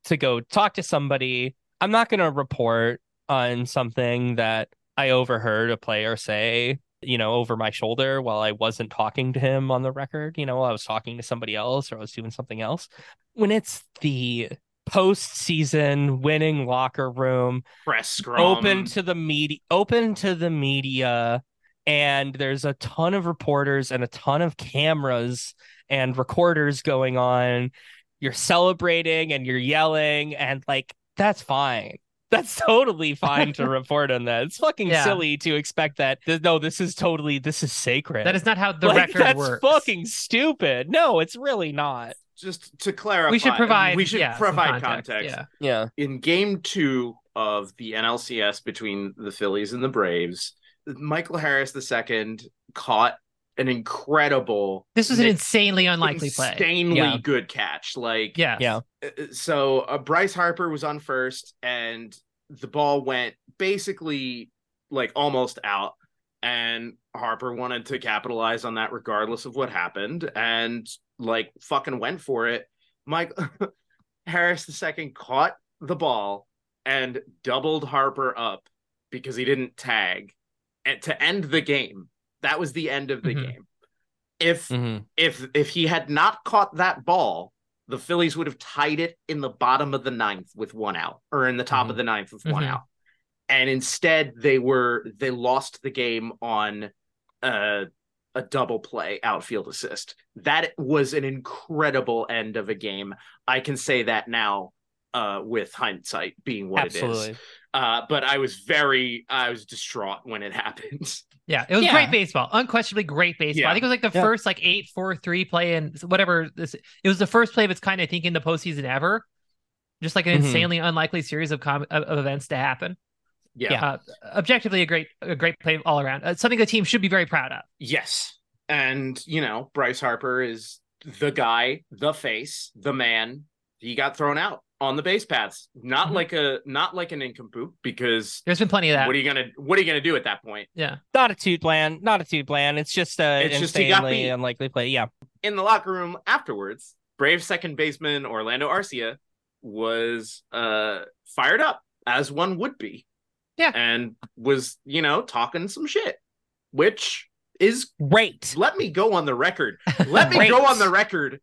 to go talk to somebody i'm not going to report on something that i overheard a player say you know over my shoulder while i wasn't talking to him on the record you know while i was talking to somebody else or i was doing something else when it's the post-season winning locker room Press scrum. open to the media open to the media and there's a ton of reporters and a ton of cameras and recorders going on you're celebrating and you're yelling and like that's fine that's totally fine to report on that it's fucking Yeah. silly to expect that no this is totally this is sacred That is not how the like, record that's works. fucking stupid no it's really not Just to clarify, we should provide. We should yeah, provide context. context. Yeah. yeah In Game Two of the NLCS between the Phillies and the Braves, Michael Harris II caught an incredible. This was an insanely unlikely play. insanely Yeah. good catch. Like Yeah. yeah Uh, so uh, Bryce Harper was on first, and the ball went basically like almost out. And Harper wanted to capitalize on that regardless of what happened, and like fucking went for it. Mike Harris II caught the ball and doubled Harper up because he didn't tag, and to end the game. That was the end of the Mhm. game. If Mhm. if if he had not caught that ball, the Phillies would have tied it in the bottom of the ninth with one out, or in the top Mhm. of the ninth with one Mhm. out. And instead, they were they lost the game on uh, a double play outfield assist. That was an incredible end of a game. I can say that now uh, with hindsight being what it absolutely is. Uh, but I was very I was distraught when it happened. Yeah, it was Yeah. great baseball. Unquestionably great baseball. Yeah. I think it was like the Yeah. first like eight four three play and whatever this. It was the first play of its kind I think in the postseason ever. Just like an Mhm. insanely unlikely series of com- of of events to happen. Yeah. Uh, objectively, a great a great play all around. Uh, something the team should be very proud of. Yes. And, you know, Bryce Harper is the guy, the face, the man. He got thrown out. On the base paths. Not Mhm. like a not like an nincompoop because There's been plenty of that. what are you gonna what are you gonna do at that point? yeah. Not a toot plan, not a toot plan. It's just a It's just he got insanely beat. unlikely play. Yeah. In the locker room afterwards, Brave second baseman Orlando Arcia was uh fired up as one would be. Yeah. And was, you know, talking some shit, which is Great. let me go on the record. Let me go on the record.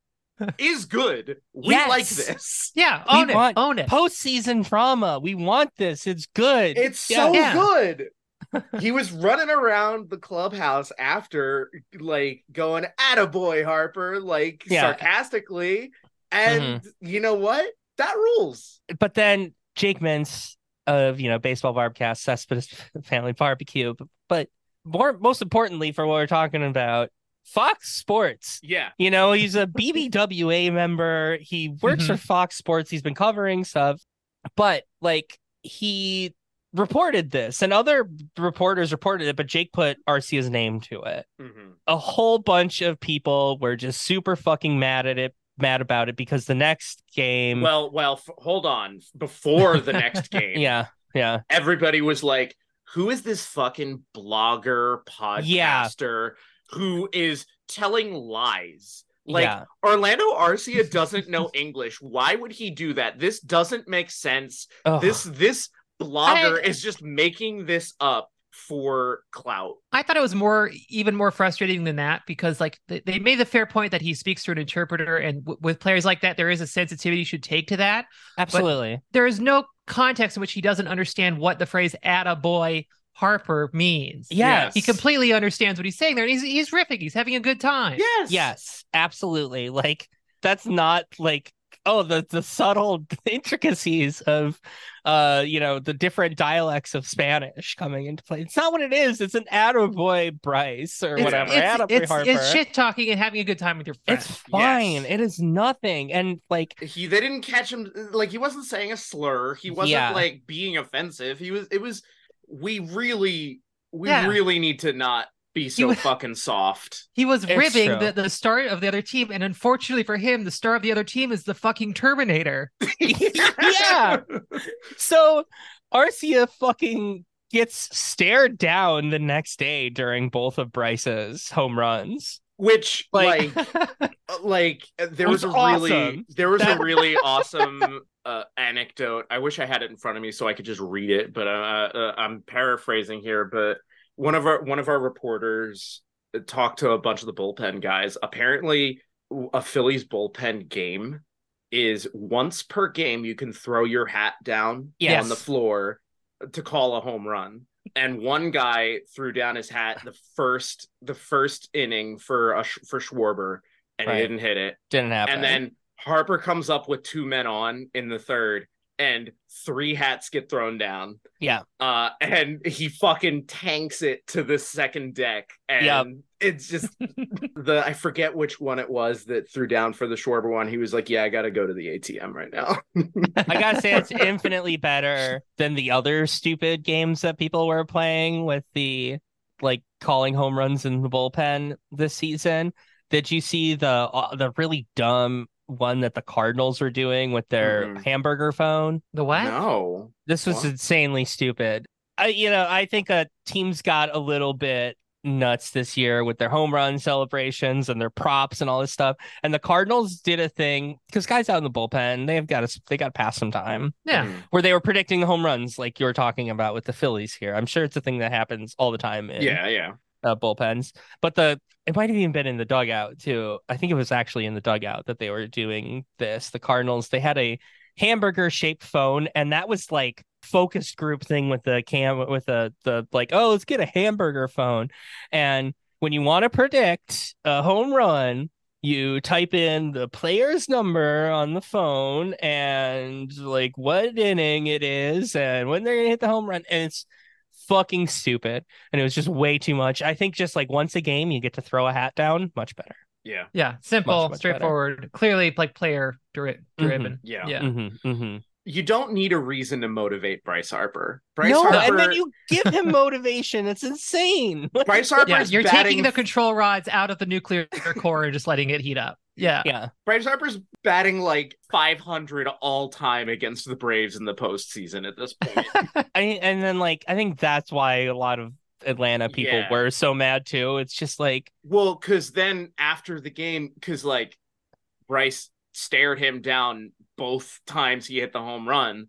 Is good. We Yes. like this. Yeah. We Own it. want Own it. Postseason drama. We want this. It's good. It's Yeah. so Yeah. good. he was running around the clubhouse after, like, going, attaboy, Harper, like, Yeah. sarcastically. And mm-hmm. you know what? That rules. but then Jake Mintz of you know baseball barbcast Cespedes Family Barbecue, but, but more most importantly for what we're talking about, Fox Sports. Yeah. You know, he's a BBWA member. He works Mhm. for Fox Sports. He's been covering stuff, but like he reported this, and other reporters reported it, but Jake put Arcia's name to it. Mhm. A whole bunch of people were just super fucking mad at it, mad about it because the next game, Well, well, f- hold on. Before the next game, yeah, yeah, everybody was like, who is this fucking blogger Yeah. Podcaster who is telling lies? Like yeah. Orlando Arcia doesn't know English. Why would he do that? This doesn't make sense. Ugh. This this blogger I- is just making this up for clout. I thought it was more, even more frustrating than that because, like, they, they made the fair point that he speaks through an interpreter, and w- with players like that, there is a sensitivity you should take to that. absolutely. There is no context in which he doesn't understand what the phrase "atta boy Harper" means. Yes. he completely understands what he's saying there, and he's he's riffing. He's having a good time. Yes. Yes, absolutely. Like that's not like oh the the subtle intricacies of uh you know the different dialects of Spanish coming into play. It's not what it is. It's an attaboy Bryce or It's, whatever. it's, it's, Harper. it's shit talking and having a good time with your friends. It's fine. Yes. It is nothing. And like He they didn't catch him like he wasn't saying a slur. He wasn't Yeah. like being offensive. He was it was we really we Yeah. really need to not be so was- fucking soft. He was It's ribbing the, the star of the other team, and unfortunately for him, the star of the other team is the fucking Terminator. yeah. So Arcia fucking gets stared down the next day during both of Bryce's home runs. Which Like- like like uh, there was, was a really there was a really awesome uh, anecdote. I wish I had it in front of me so I could just read it, but uh, uh, I'm paraphrasing here. But one of our one of our reporters talked to a bunch of the bullpen guys. Apparently, a Phillies bullpen game is once per game you can throw your hat down Yes. on the floor to call a home run. And one guy threw down his hat the first the first inning for a for Schwarber, and Right. he didn't hit it. Didn't happen. And then Harper comes up with two men on in the third, and three hats get thrown down. Yeah. Uh, and he fucking tanks it to the second deck. And Yep. It's just the I forget which one it was that threw down for the Schwarber one. He was like, Yeah, I gotta go to the ATM right now. I gotta say it's infinitely better than the other stupid games that people were playing with the like calling home runs in the bullpen this season. Did you see the uh, the really dumb one that the Cardinals were doing with their Mhm. hamburger phone? the what? no. This was What? insanely stupid. I you know, I think a teams got a little bit nuts this year with their home run celebrations and their props and all this stuff. And the Cardinals did a thing because guys out in the bullpen, they've got to they got to pass some time Yeah. Mhm. where they were predicting the home runs like you were talking about with the Phillies here. I'm sure it's a thing that happens all the time in Yeah, yeah. uh, bullpens. But the it might have even been in the dugout too. I think it was actually in the dugout that they were doing this. The Cardinals they had a hamburger shaped phone, and that was like focused group thing with the cam with the the like oh let's get a hamburger phone, and when you want to predict a home run. You type in the player's number on the phone and like what inning it is and when they're gonna hit the home run, and it's fucking stupid and it was just way too much. I think just like once a game you get to throw a hat down, much better. Yeah. Yeah. Simple, Much, much straightforward, clearly like player dri- driven. Yeah. Yeah. Mm-hmm, mm-hmm. You don't need a reason to motivate Bryce Harper. Bryce No, Harper and then you give him motivation. It's insane. Bryce Harper Yeah, you're batting taking the control rods out of the nuclear core and just letting it heat up. Yeah. Yeah. Bryce Harper's batting like 500 all time against the Braves in the postseason at this point. I and then like I think that's why a lot of Atlanta people Yeah. were so mad too. It's just like well, because then after the game, because like Bryce stared him down both times he hit the home run,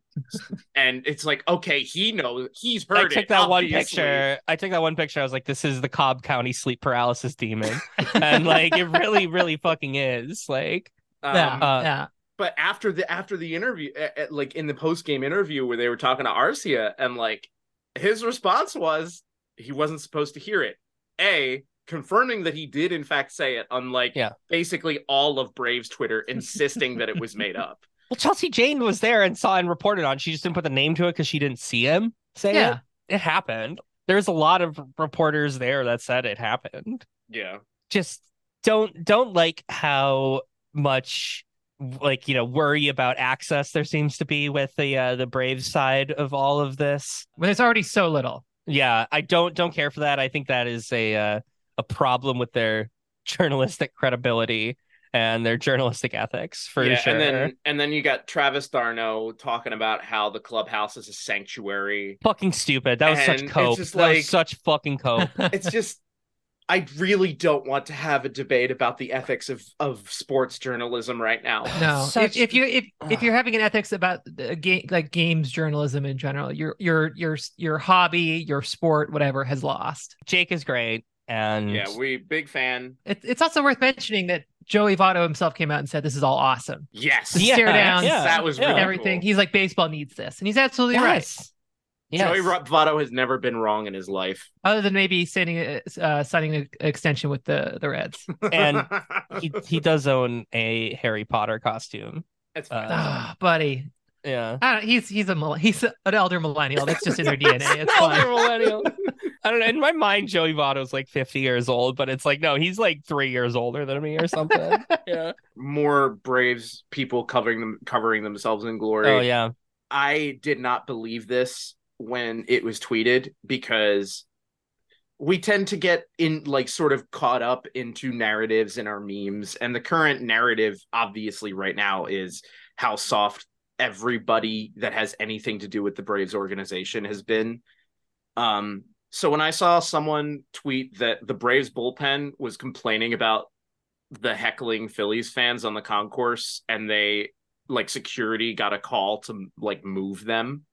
and it's like okay, he knows he's I took it. that one picture. I took that one picture. I was like, this is the Cobb County sleep paralysis demon. and like it really, really fucking is. Like yeah. Um, Uh, yeah. but after the after the interview uh, like in the post game interview where they were talking to Arcia and like his response was he wasn't supposed to hear it a confirming that he did in fact say it unlike Yeah. basically all of Braves Twitter insisting that it was made up well, Chelsea Jane was there and saw and reported on. She just didn't put the name to it because she didn't see him say Yeah. it. It happened. There's a lot of reporters there that said it happened. yeah just don't don't like how much like you know worry about access there seems to be with the uh the Braves side of all of this. When there's already so little. Yeah, I don't don't care for that. I think that is a uh, a problem with their journalistic credibility and their journalistic ethics for yeah sure. and then and then you got Travis d'Arnaud talking about how the clubhouse is a sanctuary Fucking stupid. That was And such it's cope. just that like- was such fucking cope. it's just I really don't want to have a debate about the ethics of of sports journalism right now. No, Such- if, if you if if you're having an ethics about the game like games journalism in general, your your your your hobby, your sport, whatever, has lost. Jake is great. And Yeah, we big fan. It, it's also worth mentioning that Joey Votto himself came out and said this is all awesome. Yes. The stare downs, yeah, that was yeah. really Everything. cool. He's like baseball needs this, and he's absolutely right. yes. Yes. Joey Ro- Votto has never been wrong in his life. Other than maybe signing a- uh, signing an extension with the the Reds. And he he does own a Harry Potter costume. it's uh, fine. Ah, buddy. Yeah. I don't, he's he's a he's an elder millennial. That's just in their DNA. It's Elder millennial. I don't know. In my mind, Joey Votto's like 50 years old, but it's like, no, he's like three years older than me or something. yeah. More Braves people covering them covering themselves in glory. Oh, yeah. I did not believe this when it was tweeted because we tend to get in like sort of caught up into narratives in our memes and the current narrative obviously right now is how soft everybody that has anything to do with the Braves organization has been um so when I saw someone tweet that the Braves bullpen was complaining about the heckling Phillies fans on the concourse and they like security got a call to like move them.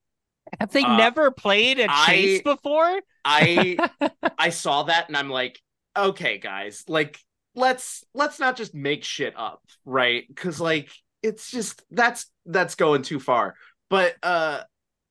Have they Uh, never played I- Chase before? I I saw that and I'm like, okay, guys, like let's let's not just make shit up, right? Because like it's just that's that's going too far. But uh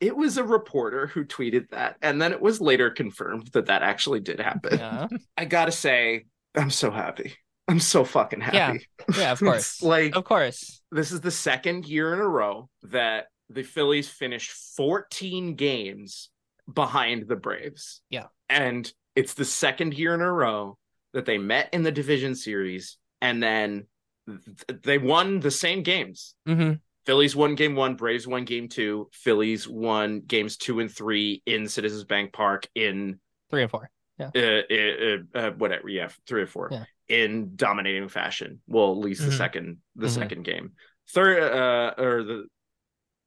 it was a reporter who tweeted that, and then it was later confirmed that that actually did happen. Yeah. I gotta say, I'm so happy. I'm so fucking happy. Yeah, yeah of course. like Of course. this is the second year in a row that the Phillies finished 14 games behind the Braves. Yeah. And it's the second year in a row that they met in the division series and then th- they won the same games. hmm Phillies won game one, Braves won game two. Phillies won games two and three in Citizens Bank Park in Three and four. uh, uh, uh, whatever, yeah, three or four Yeah. in dominating fashion. Well, at least the Mhm. second, the Mhm. second game, third, uh, or the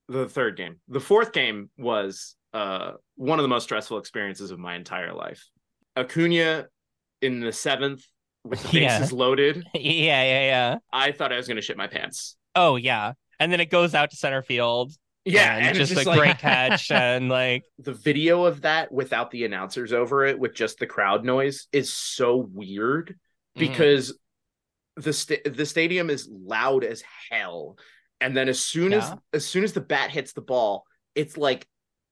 the third game. The fourth game was uh one of the most stressful experiences of my entire life. Acuna in the seventh with the Yeah. bases loaded. Yeah, yeah, yeah. I thought I was gonna shit my pants. Oh, yeah. And then it goes out to center field. Yeah, and, and it's just, just a like- great catch. And like, the video of that without the announcers over it with just the crowd noise is so weird mhm. because the sta- the stadium is loud as hell and then as soon as as soon as the bat hits the ball it's like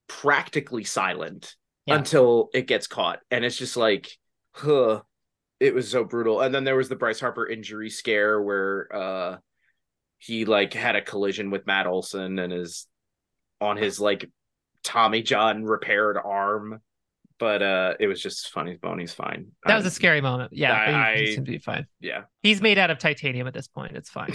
practically silent Yeah. until it gets caught and it's just like huh it was so brutal and then there was the Bryce Harper injury scare where uh he like had a collision with Matt Olson and is on his like Tommy John repaired arm but uh it was just funny Boney's fine That was a scary moment. Yeah, I- he, he I- seems to be fine. yeah He's made out of titanium at this point. It's fine.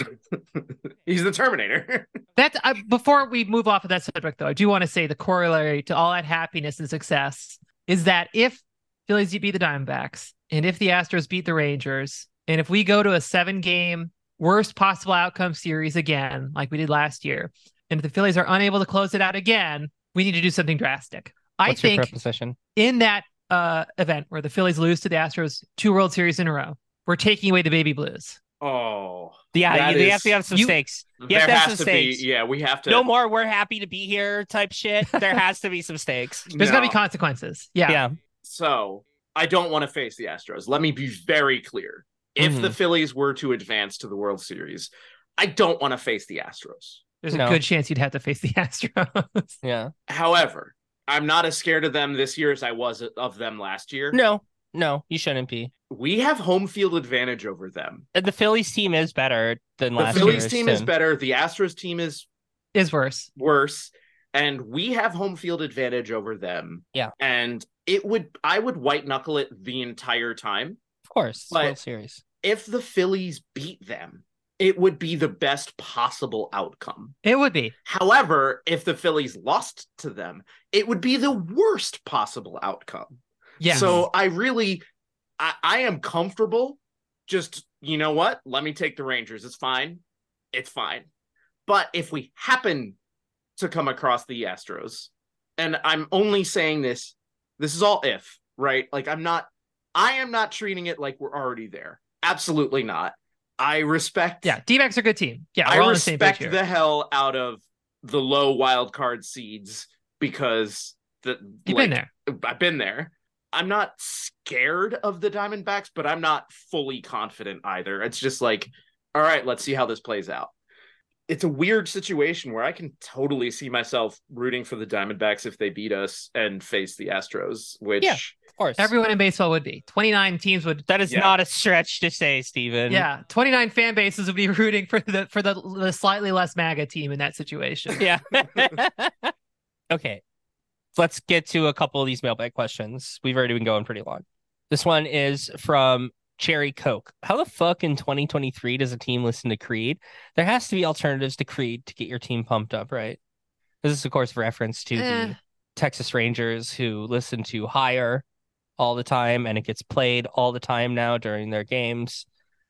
He's the Terminator. That uh, before we move off of that subject, though, I do want to say the corollary to all that happiness and success is that if Phillies beat the Diamondbacks, and if the Astros beat the Rangers, and if we go to a seven-game worst possible outcome series again, like we did last year, and if the Phillies are unable to close it out again, we need to do something drastic. I What's your think proposition? in that uh, event where the Phillies lose to the Astros two World Series in a row, we're taking away the baby blues. Oh, Yeah, That you, they have to have some you- stakes. You there have to have has some to be. stakes. Yeah, we have to. No more. We're happy to be here. Type shit. There has to be some stakes. There's got to be consequences. Yeah. Yeah. So I don't want to face the Astros. Let me be very clear. If Mm-hmm. the Phillies were to advance to the World Series, I don't want to face the Astros. There's a good chance you'd have to face the Astros. Yeah. However, I'm not as scared of them this year as I was of them last year. No. No, you shouldn't be. We have home field advantage over them. And The Phillies team is better than The last Phillies year's team is better. The Astros team is is worse. worse and we have home field advantage over them Yeah. and it would i would white knuckle it the entire time Of course. it's But- World Series. If the phillies beat them it would be the best possible outcome. It would be. however if the phillies lost to them it would be the worst possible outcome. Yeah. so i really I, I am comfortable just you know what? Let me take the rangers. It's fine. It's fine. But if we happen to come across the astros and i'm only saying this this is all if right? Like i'm not i am not treating it like we're already there absolutely not i respect yeah, D-backs are a good team. Yeah, I we're all on the same page respect here. the hell out of the low wild card seeds because the You've like, been there. I've been there. I'm not scared of the Diamondbacks, but I'm not fully confident either. It's just like, all right, let's see how this plays out. It's a weird situation where I can totally see myself rooting for the Diamondbacks if they beat us and face the Astros, which Yeah. Of course. Everyone in baseball would be. 29 teams would that is Yeah. not a stretch to say, Stephen. yeah, 29 fan bases would be rooting for the for the, the slightly less MAGA team in that situation. Yeah. okay. Let's get to a couple of these mailbag questions. We've already been going pretty long. This one is from Cherry Coke. How the fuck in 2023 does a team listen to Creed? There has to be alternatives to Creed to get your team pumped up, right? This is, of course, reference to Eh. the Texas Rangers who listen to Higher all the time and it gets played all the time now during their games.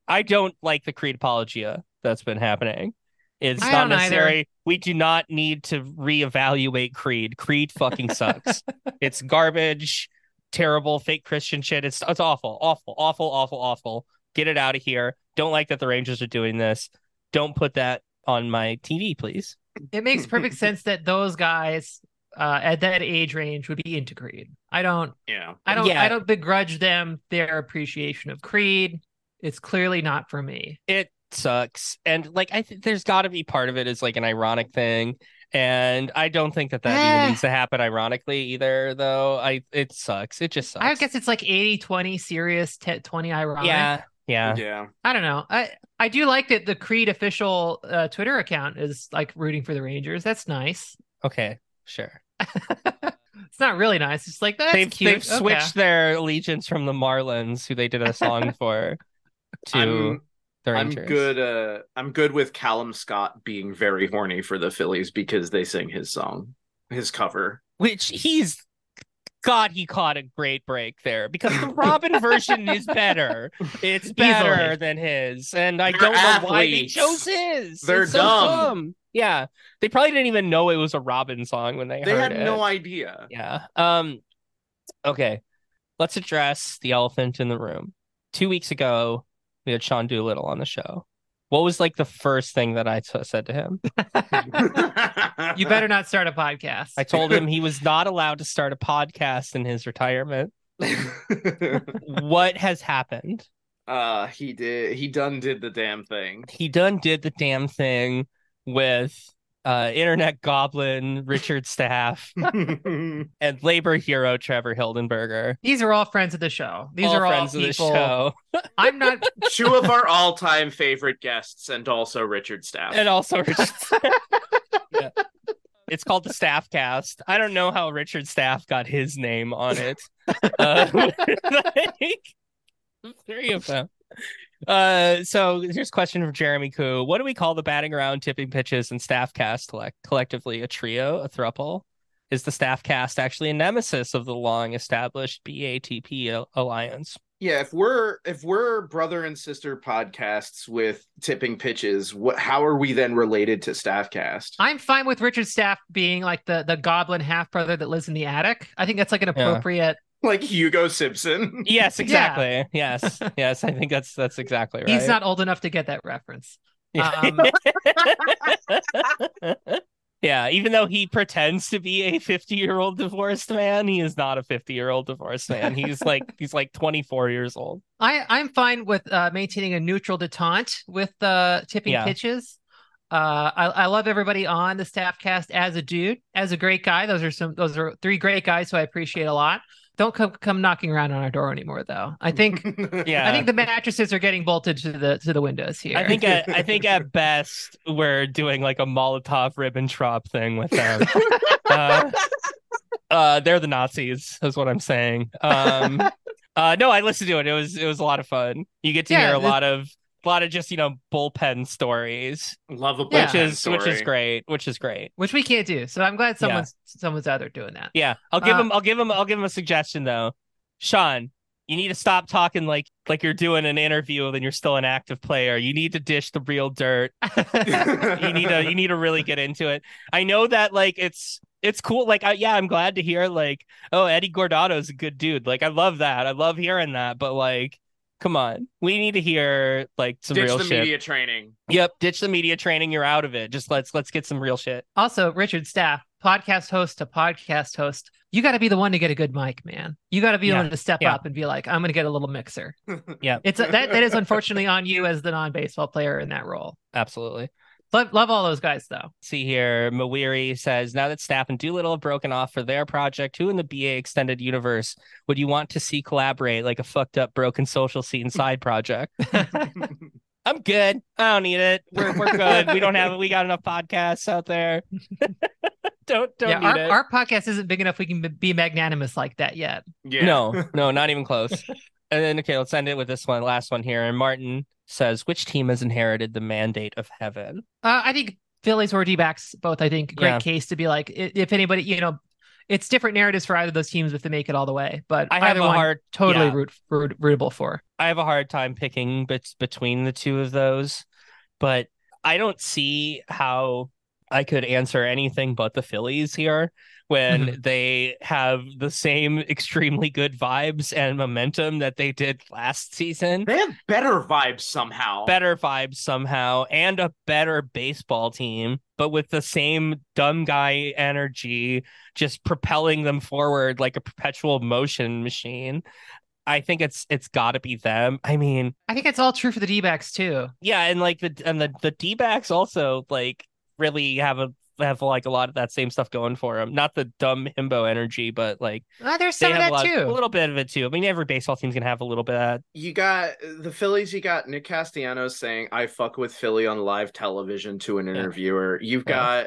I don't like the Creed apologia that's been happening. It's I not don't either. necessary. We do not need to reevaluate Creed. Creed fucking sucks. it's garbage, terrible, fake Christian shit. It's it's awful, awful, awful, awful, awful. Get it out of here. Don't like that the Rangers are doing this. Don't put that on my TV, please. It makes perfect sense that those guys uh, at that age range would be into Creed. I don't yeah. I don't Yeah. I don't begrudge them their appreciation of Creed. It's clearly not for me. it sucks and like i think there's got to be part of it is like an ironic thing and i don't think that that Eh. even needs to happen ironically either though i it sucks it just sucks I guess it's like 80 20 serious, 10, 20 ironic. yeah yeah Yeah. I don't know. I I do like that the Creed official uh, Twitter account is like rooting for the Rangers. That's nice. okay sure it's not really nice. It's like that's they've, cute. they've switched their allegiance from the marlins who they did a song for to I'm- the I'm good. Uh, I'm good with Calum Scott being very horny for the Phillies because they sing his song, his cover. which he's God, he caught a great break there because the Robyn version is better. It's better Easily. than his, and I They're don't know why they chose his. They're It's so dumb. Yeah, they probably didn't even know it was a Robyn song when they, They heard had it. no idea. Yeah. Um. Okay, let's address the elephant in the room. Two weeks ago, we had Sean Doolittle on the show. What was like the first thing that I t- said to him? You better not start a podcast. I told him he was not allowed to start a podcast in his retirement. what has happened? uh, he did. He done did the damn thing. He done did the damn thing with uh internet goblin Richard Staff and labor hero Trevor Hildenberger. These are all friends of the show. These all are all friends people. of the show. I'm not. Two of our all-time favorite guests, and also Richard Staff. And also Richard Yeah. It's called the Staff Cast. I don't know how Richard Staff got his name on it. Uh, like, three of them. Uh, so here's a question from Jeremy Koo. What do we call the batting around, tipping pitches, and staff cast collect- collectively? A trio, a thruple? Is the staff cast actually a nemesis of the long established BATP alliance? Yeah, if we're if we're brother and sister podcasts with tipping pitches, what how are we then related to Staffcast? I'm fine with Richard Staff being like the the goblin half brother that lives in the attic. I think that's like an Yeah. appropriate. Like Hugo Simpson. Yes, exactly. Yes, yes. I think that's that's exactly right. He's not old enough to get that reference. Yeah. Um, yeah, even though he pretends to be a 50-year-old divorced man, he is not a 50-year-old divorced man. He's like he's like 24 years old. I I'm fine with uh, maintaining a neutral detente with uh, tipping Yeah. pitches. Uh, I, I love everybody on the staff cast as a dude, as a great guy. Those are some those are three great guys who I appreciate a lot. Don't come come knocking around on our door anymore, though. I think Yeah. I think the mattresses are getting bolted to the to the windows here. I think at, I think at best we're doing like a Molotov Ribbentrop thing with them. uh, uh, they're the Nazis, is what I'm saying. Um, uh, no, I listened to it. It was it was a lot of fun. You get to Yeah, hear a lot of a lot of just you know bullpen stories, Love a Yeah. which bullpen is which is great, which is great. which we can't do. So I'm glad Yeah. someone's someone's out there doing that. Yeah, I'll give Uh, him. I'll give him. I'll give him a suggestion though. Sean, you need to stop talking like like you're doing an interview and you're still an active player. You need to dish the real dirt. you need to you need to really get into it. I know that like it's it's cool. Like I, yeah, I'm glad to hear like oh Eddie Guardado's a good dude. Like I love that. I love hearing that. But like, come on, we need to hear like some Ditch real the shit. media training. Yep, ditch the media training. You're out of it. Just let's let's get some real shit. Also, Richard Staff, podcast host to podcast host, you got to be the one to get a good mic, man. You got to be Yeah. the one to step Yeah. up and be like, I'm going to get a little mixer. Yeah. It's that that is unfortunately on you as the non-baseball player in that role. Absolutely. Love love all those guys though. see here. Mawiri says, now that Staff and Doolittle have broken off for their project, who in the BA extended universe would you want to see collaborate like a fucked up broken social scene side project? I'm good. I don't need it. We're we're good. we don't have we got enough podcasts out there. don't don't yeah, need our, it. our podcast isn't big enough we can be magnanimous like that yet. yeah. No, no, not even close. And then okay, let's end it with this one, last one here. And Martin says, which team has inherited the mandate of heaven? Uh, I think Phillies or D-backs both. I think great Yeah. case to be like if anybody, you know, it's different narratives for either of those teams if they make it all the way. But I have a one, hard totally yeah. root, root rootable for. I have a hard time picking bet- between the two of those, but I don't see how I could answer anything but the Phillies here when mm-hmm. they have the same extremely good vibes and momentum that they did last season. They have better vibes somehow. Better vibes somehow and a better baseball team, but with the same dumb guy energy, just propelling them forward like a perpetual motion machine. I think it's it's got to be them. I mean, I think it's all true for the D-backs too. yeah, and like the and the the D backs also like really have a have like a lot of that same stuff going for them. Not the dumb himbo energy, but like Uh, there's they some of have a, that lot, too. a little bit of it too. I mean, every baseball team's gonna have a little bit of that. You got the Phillies. You got Nick Castellanos saying, "I fuck with Philly" on live television to an Yeah. interviewer. You've Yeah. got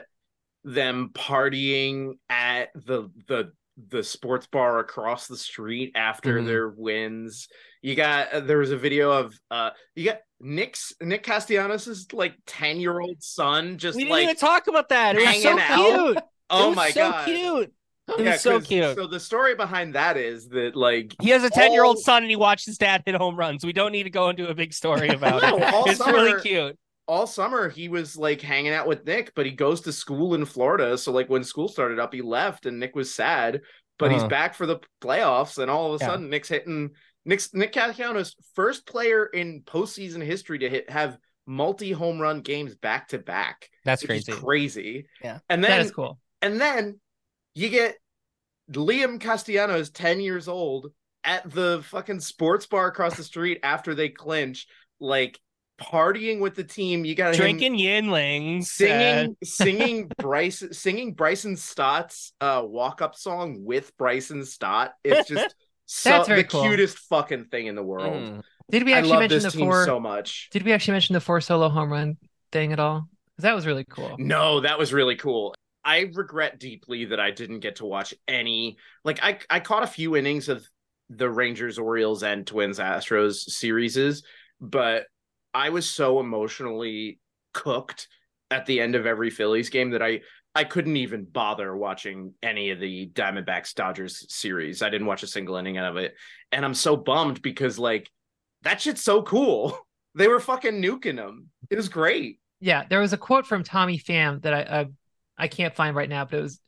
them partying at the the the sports bar across the street after Mhm. their wins. You got uh, there was a video of uh you got Nick's Nick Castellanos' like ten year old son just we didn't like even talk about that. It was so hanging out. cute. oh it was my so god cute. It Yeah, was so 'cause- cute. So the story behind that is that like He has a ten year old all- son and he watched his dad hit home runs. We don't need to go into a big story about No, it. It's summer- really cute. All summer he was like hanging out with Nick, but he goes to school in Florida. So like when school started up, he left and Nick was sad, but he's Uh-huh. back for the playoffs, and all of a Yeah. sudden Nick's hitting Nick's Nick Castellanos first player in postseason history to hit have multi home run games back to back. That's crazy. crazy. Yeah. And then is cool. and then you get Liam Castellanos, 10 years old, at the fucking sports bar across the street after they clinch, like partying with the team. You got Drinking Yuenglings. uh, singing singing Bryce singing Bryson Stott's uh walk up song with Bryson Stott. It's just so the cool. cutest fucking thing in the world. mm. Did we I actually love mention this the team four? so much. Did we actually mention the four solo home run thing at all? that was really cool. No, that was really cool. I regret deeply that I didn't get to watch any. Like I, I caught a few innings of the Rangers, Orioles, and Twins Astros series, but I was so emotionally cooked at the end of every Phillies game that I I couldn't even bother watching any of the Diamondbacks Dodgers series. I didn't watch a single inning out of it. And I'm so bummed because like that shit's so cool. They were fucking nuking them. It was great. Yeah, there was a quote from Tommy Pham that I I, I can't find right now, but it was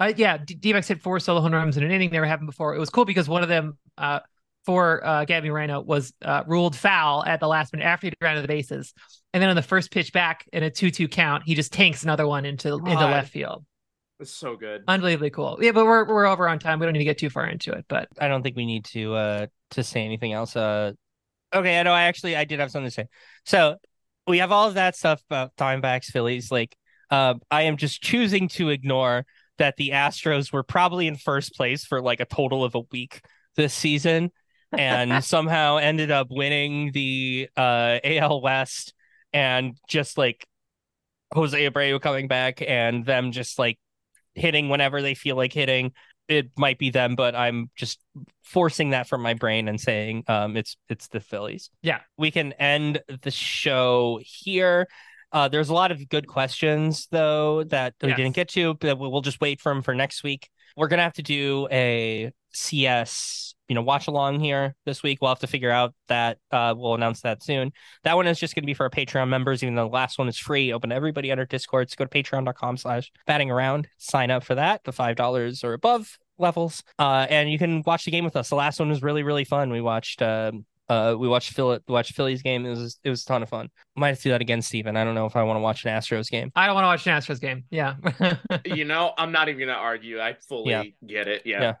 uh, yeah, D- D-backs hit four solo home runs in an inning. Never happened before. It was cool because one of them uh for uh, Gabby Moreno was uh, ruled foul at the last minute after he ran the bases, and then on the first pitch back in a two-two count, he just tanks another one into into left field. It's so good. Unbelievably cool. Yeah, but we're we're over on time. We don't need to get too far into it, but I don't think we need to uh to say anything else. Uh okay, I know I actually I did have something to say. So we have all of that stuff about Diamondbacks, Phillies. Like uh I am just choosing to ignore that the Astros were probably in first place for like a total of a week this season and somehow ended up winning the uh AL West and just like Jose Abreu coming back and them just like hitting whenever they feel like hitting it might be them, but I'm just forcing that from my brain and saying um, it's it's the Phillies. Yeah. we can end the show here. Uh, there's a lot of good questions though that we Yes. didn't get to, but we'll just wait for them for next week. We're gonna have to do a CS, you know, watch along here this week. We'll have to figure out that. Uh, we'll announce that soon. That one is just gonna be for our Patreon members, even though the last one is free. Open to everybody under Discord. So go to patreon.com slash batting around. Sign up for that. The five dollars or above levels. Uh, and you can watch the game with us. The last one was really, really fun. We watched um uh we watched Phil watched Philly's game. It was it was a ton of fun. Might have to do that again, Stephen. I don't know if I want to watch an Astros game. I don't want to watch an Astros game. Yeah. you know, I'm not even gonna argue. I fully Yeah. get it. Yeah. Yeah.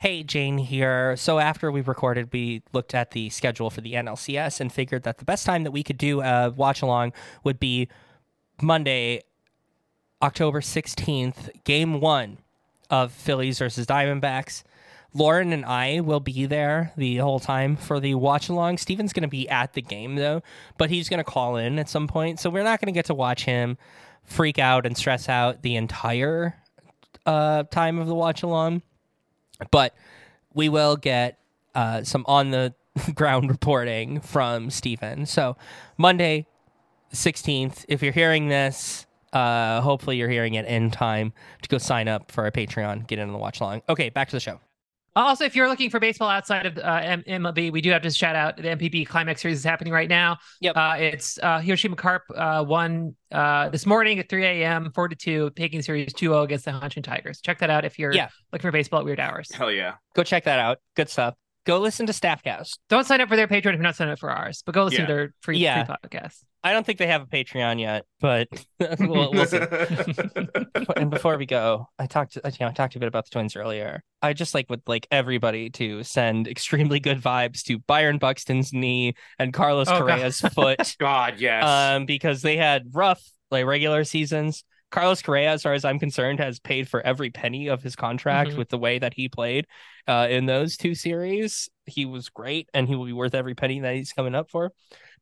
Hey, Jane here. So after we recorded, we looked at the schedule for the NLCS and figured that the best time that we could do a watch along would be Monday, October 16th, game one of Phillies versus Diamondbacks. Lauren and I will be there the whole time for the watch along. Stephen's going to be at the game though, but he's going to call in at some point. So we're not going to get to watch him freak out and stress out the entire uh, time of the watch along but we will get uh, some on the ground reporting from Stephen. So Monday, 16th, if you're hearing this, uh, hopefully you're hearing it in time to go sign up for our Patreon, get in on the watch along. Okay, back to the show. Also, if you're looking for baseball outside of uh, M- MLB, we do have to shout out the NPB Climax Series is happening right now. Yep. Uh, it's uh, Hiroshima Carp uh, won uh, this morning at 3 a.m., 4 to 2, taking series 2 0 against the Hanshin Tigers. Check that out if you're Yeah. looking for baseball at weird hours. Hell yeah. Go check that out. Good stuff. Go listen to Staffcast. Don't sign up for their Patreon if you're not signing up for ours, but go listen Yeah. to their free, Yeah. free podcast. I don't think they have a Patreon yet, but we'll, we'll see. and before we go, I talked you know, I talked a bit about the Twins earlier. I just like would like everybody to send extremely good vibes to Byron Buxton's knee and Carlos Oh, God. Correa's foot, God, yes. um, because they had rough like regular seasons. Carlos Correa, as far as I'm concerned, has paid for every penny of his contract Mhm. with the way that he played uh, in those two series. He was great, and he will be worth every penny that he's coming up for.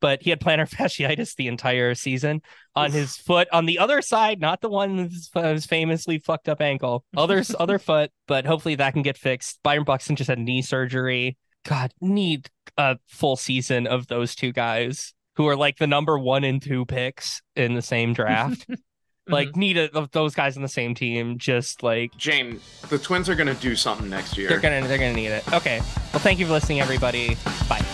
But he had plantar fasciitis the entire season on his foot on the other side, not the one with his, uh, famously fucked up ankle, other other foot. But hopefully that can get fixed. Byron Buxton just had knee surgery. God, need a full season of those two guys who are like the number one and two picks in the same draft. like mm-hmm. need a, those guys on the same team. Just like Jane, the Twins are gonna do something next year. they're gonna they're gonna need it. Okay. Well, thank you for listening, everybody. Bye.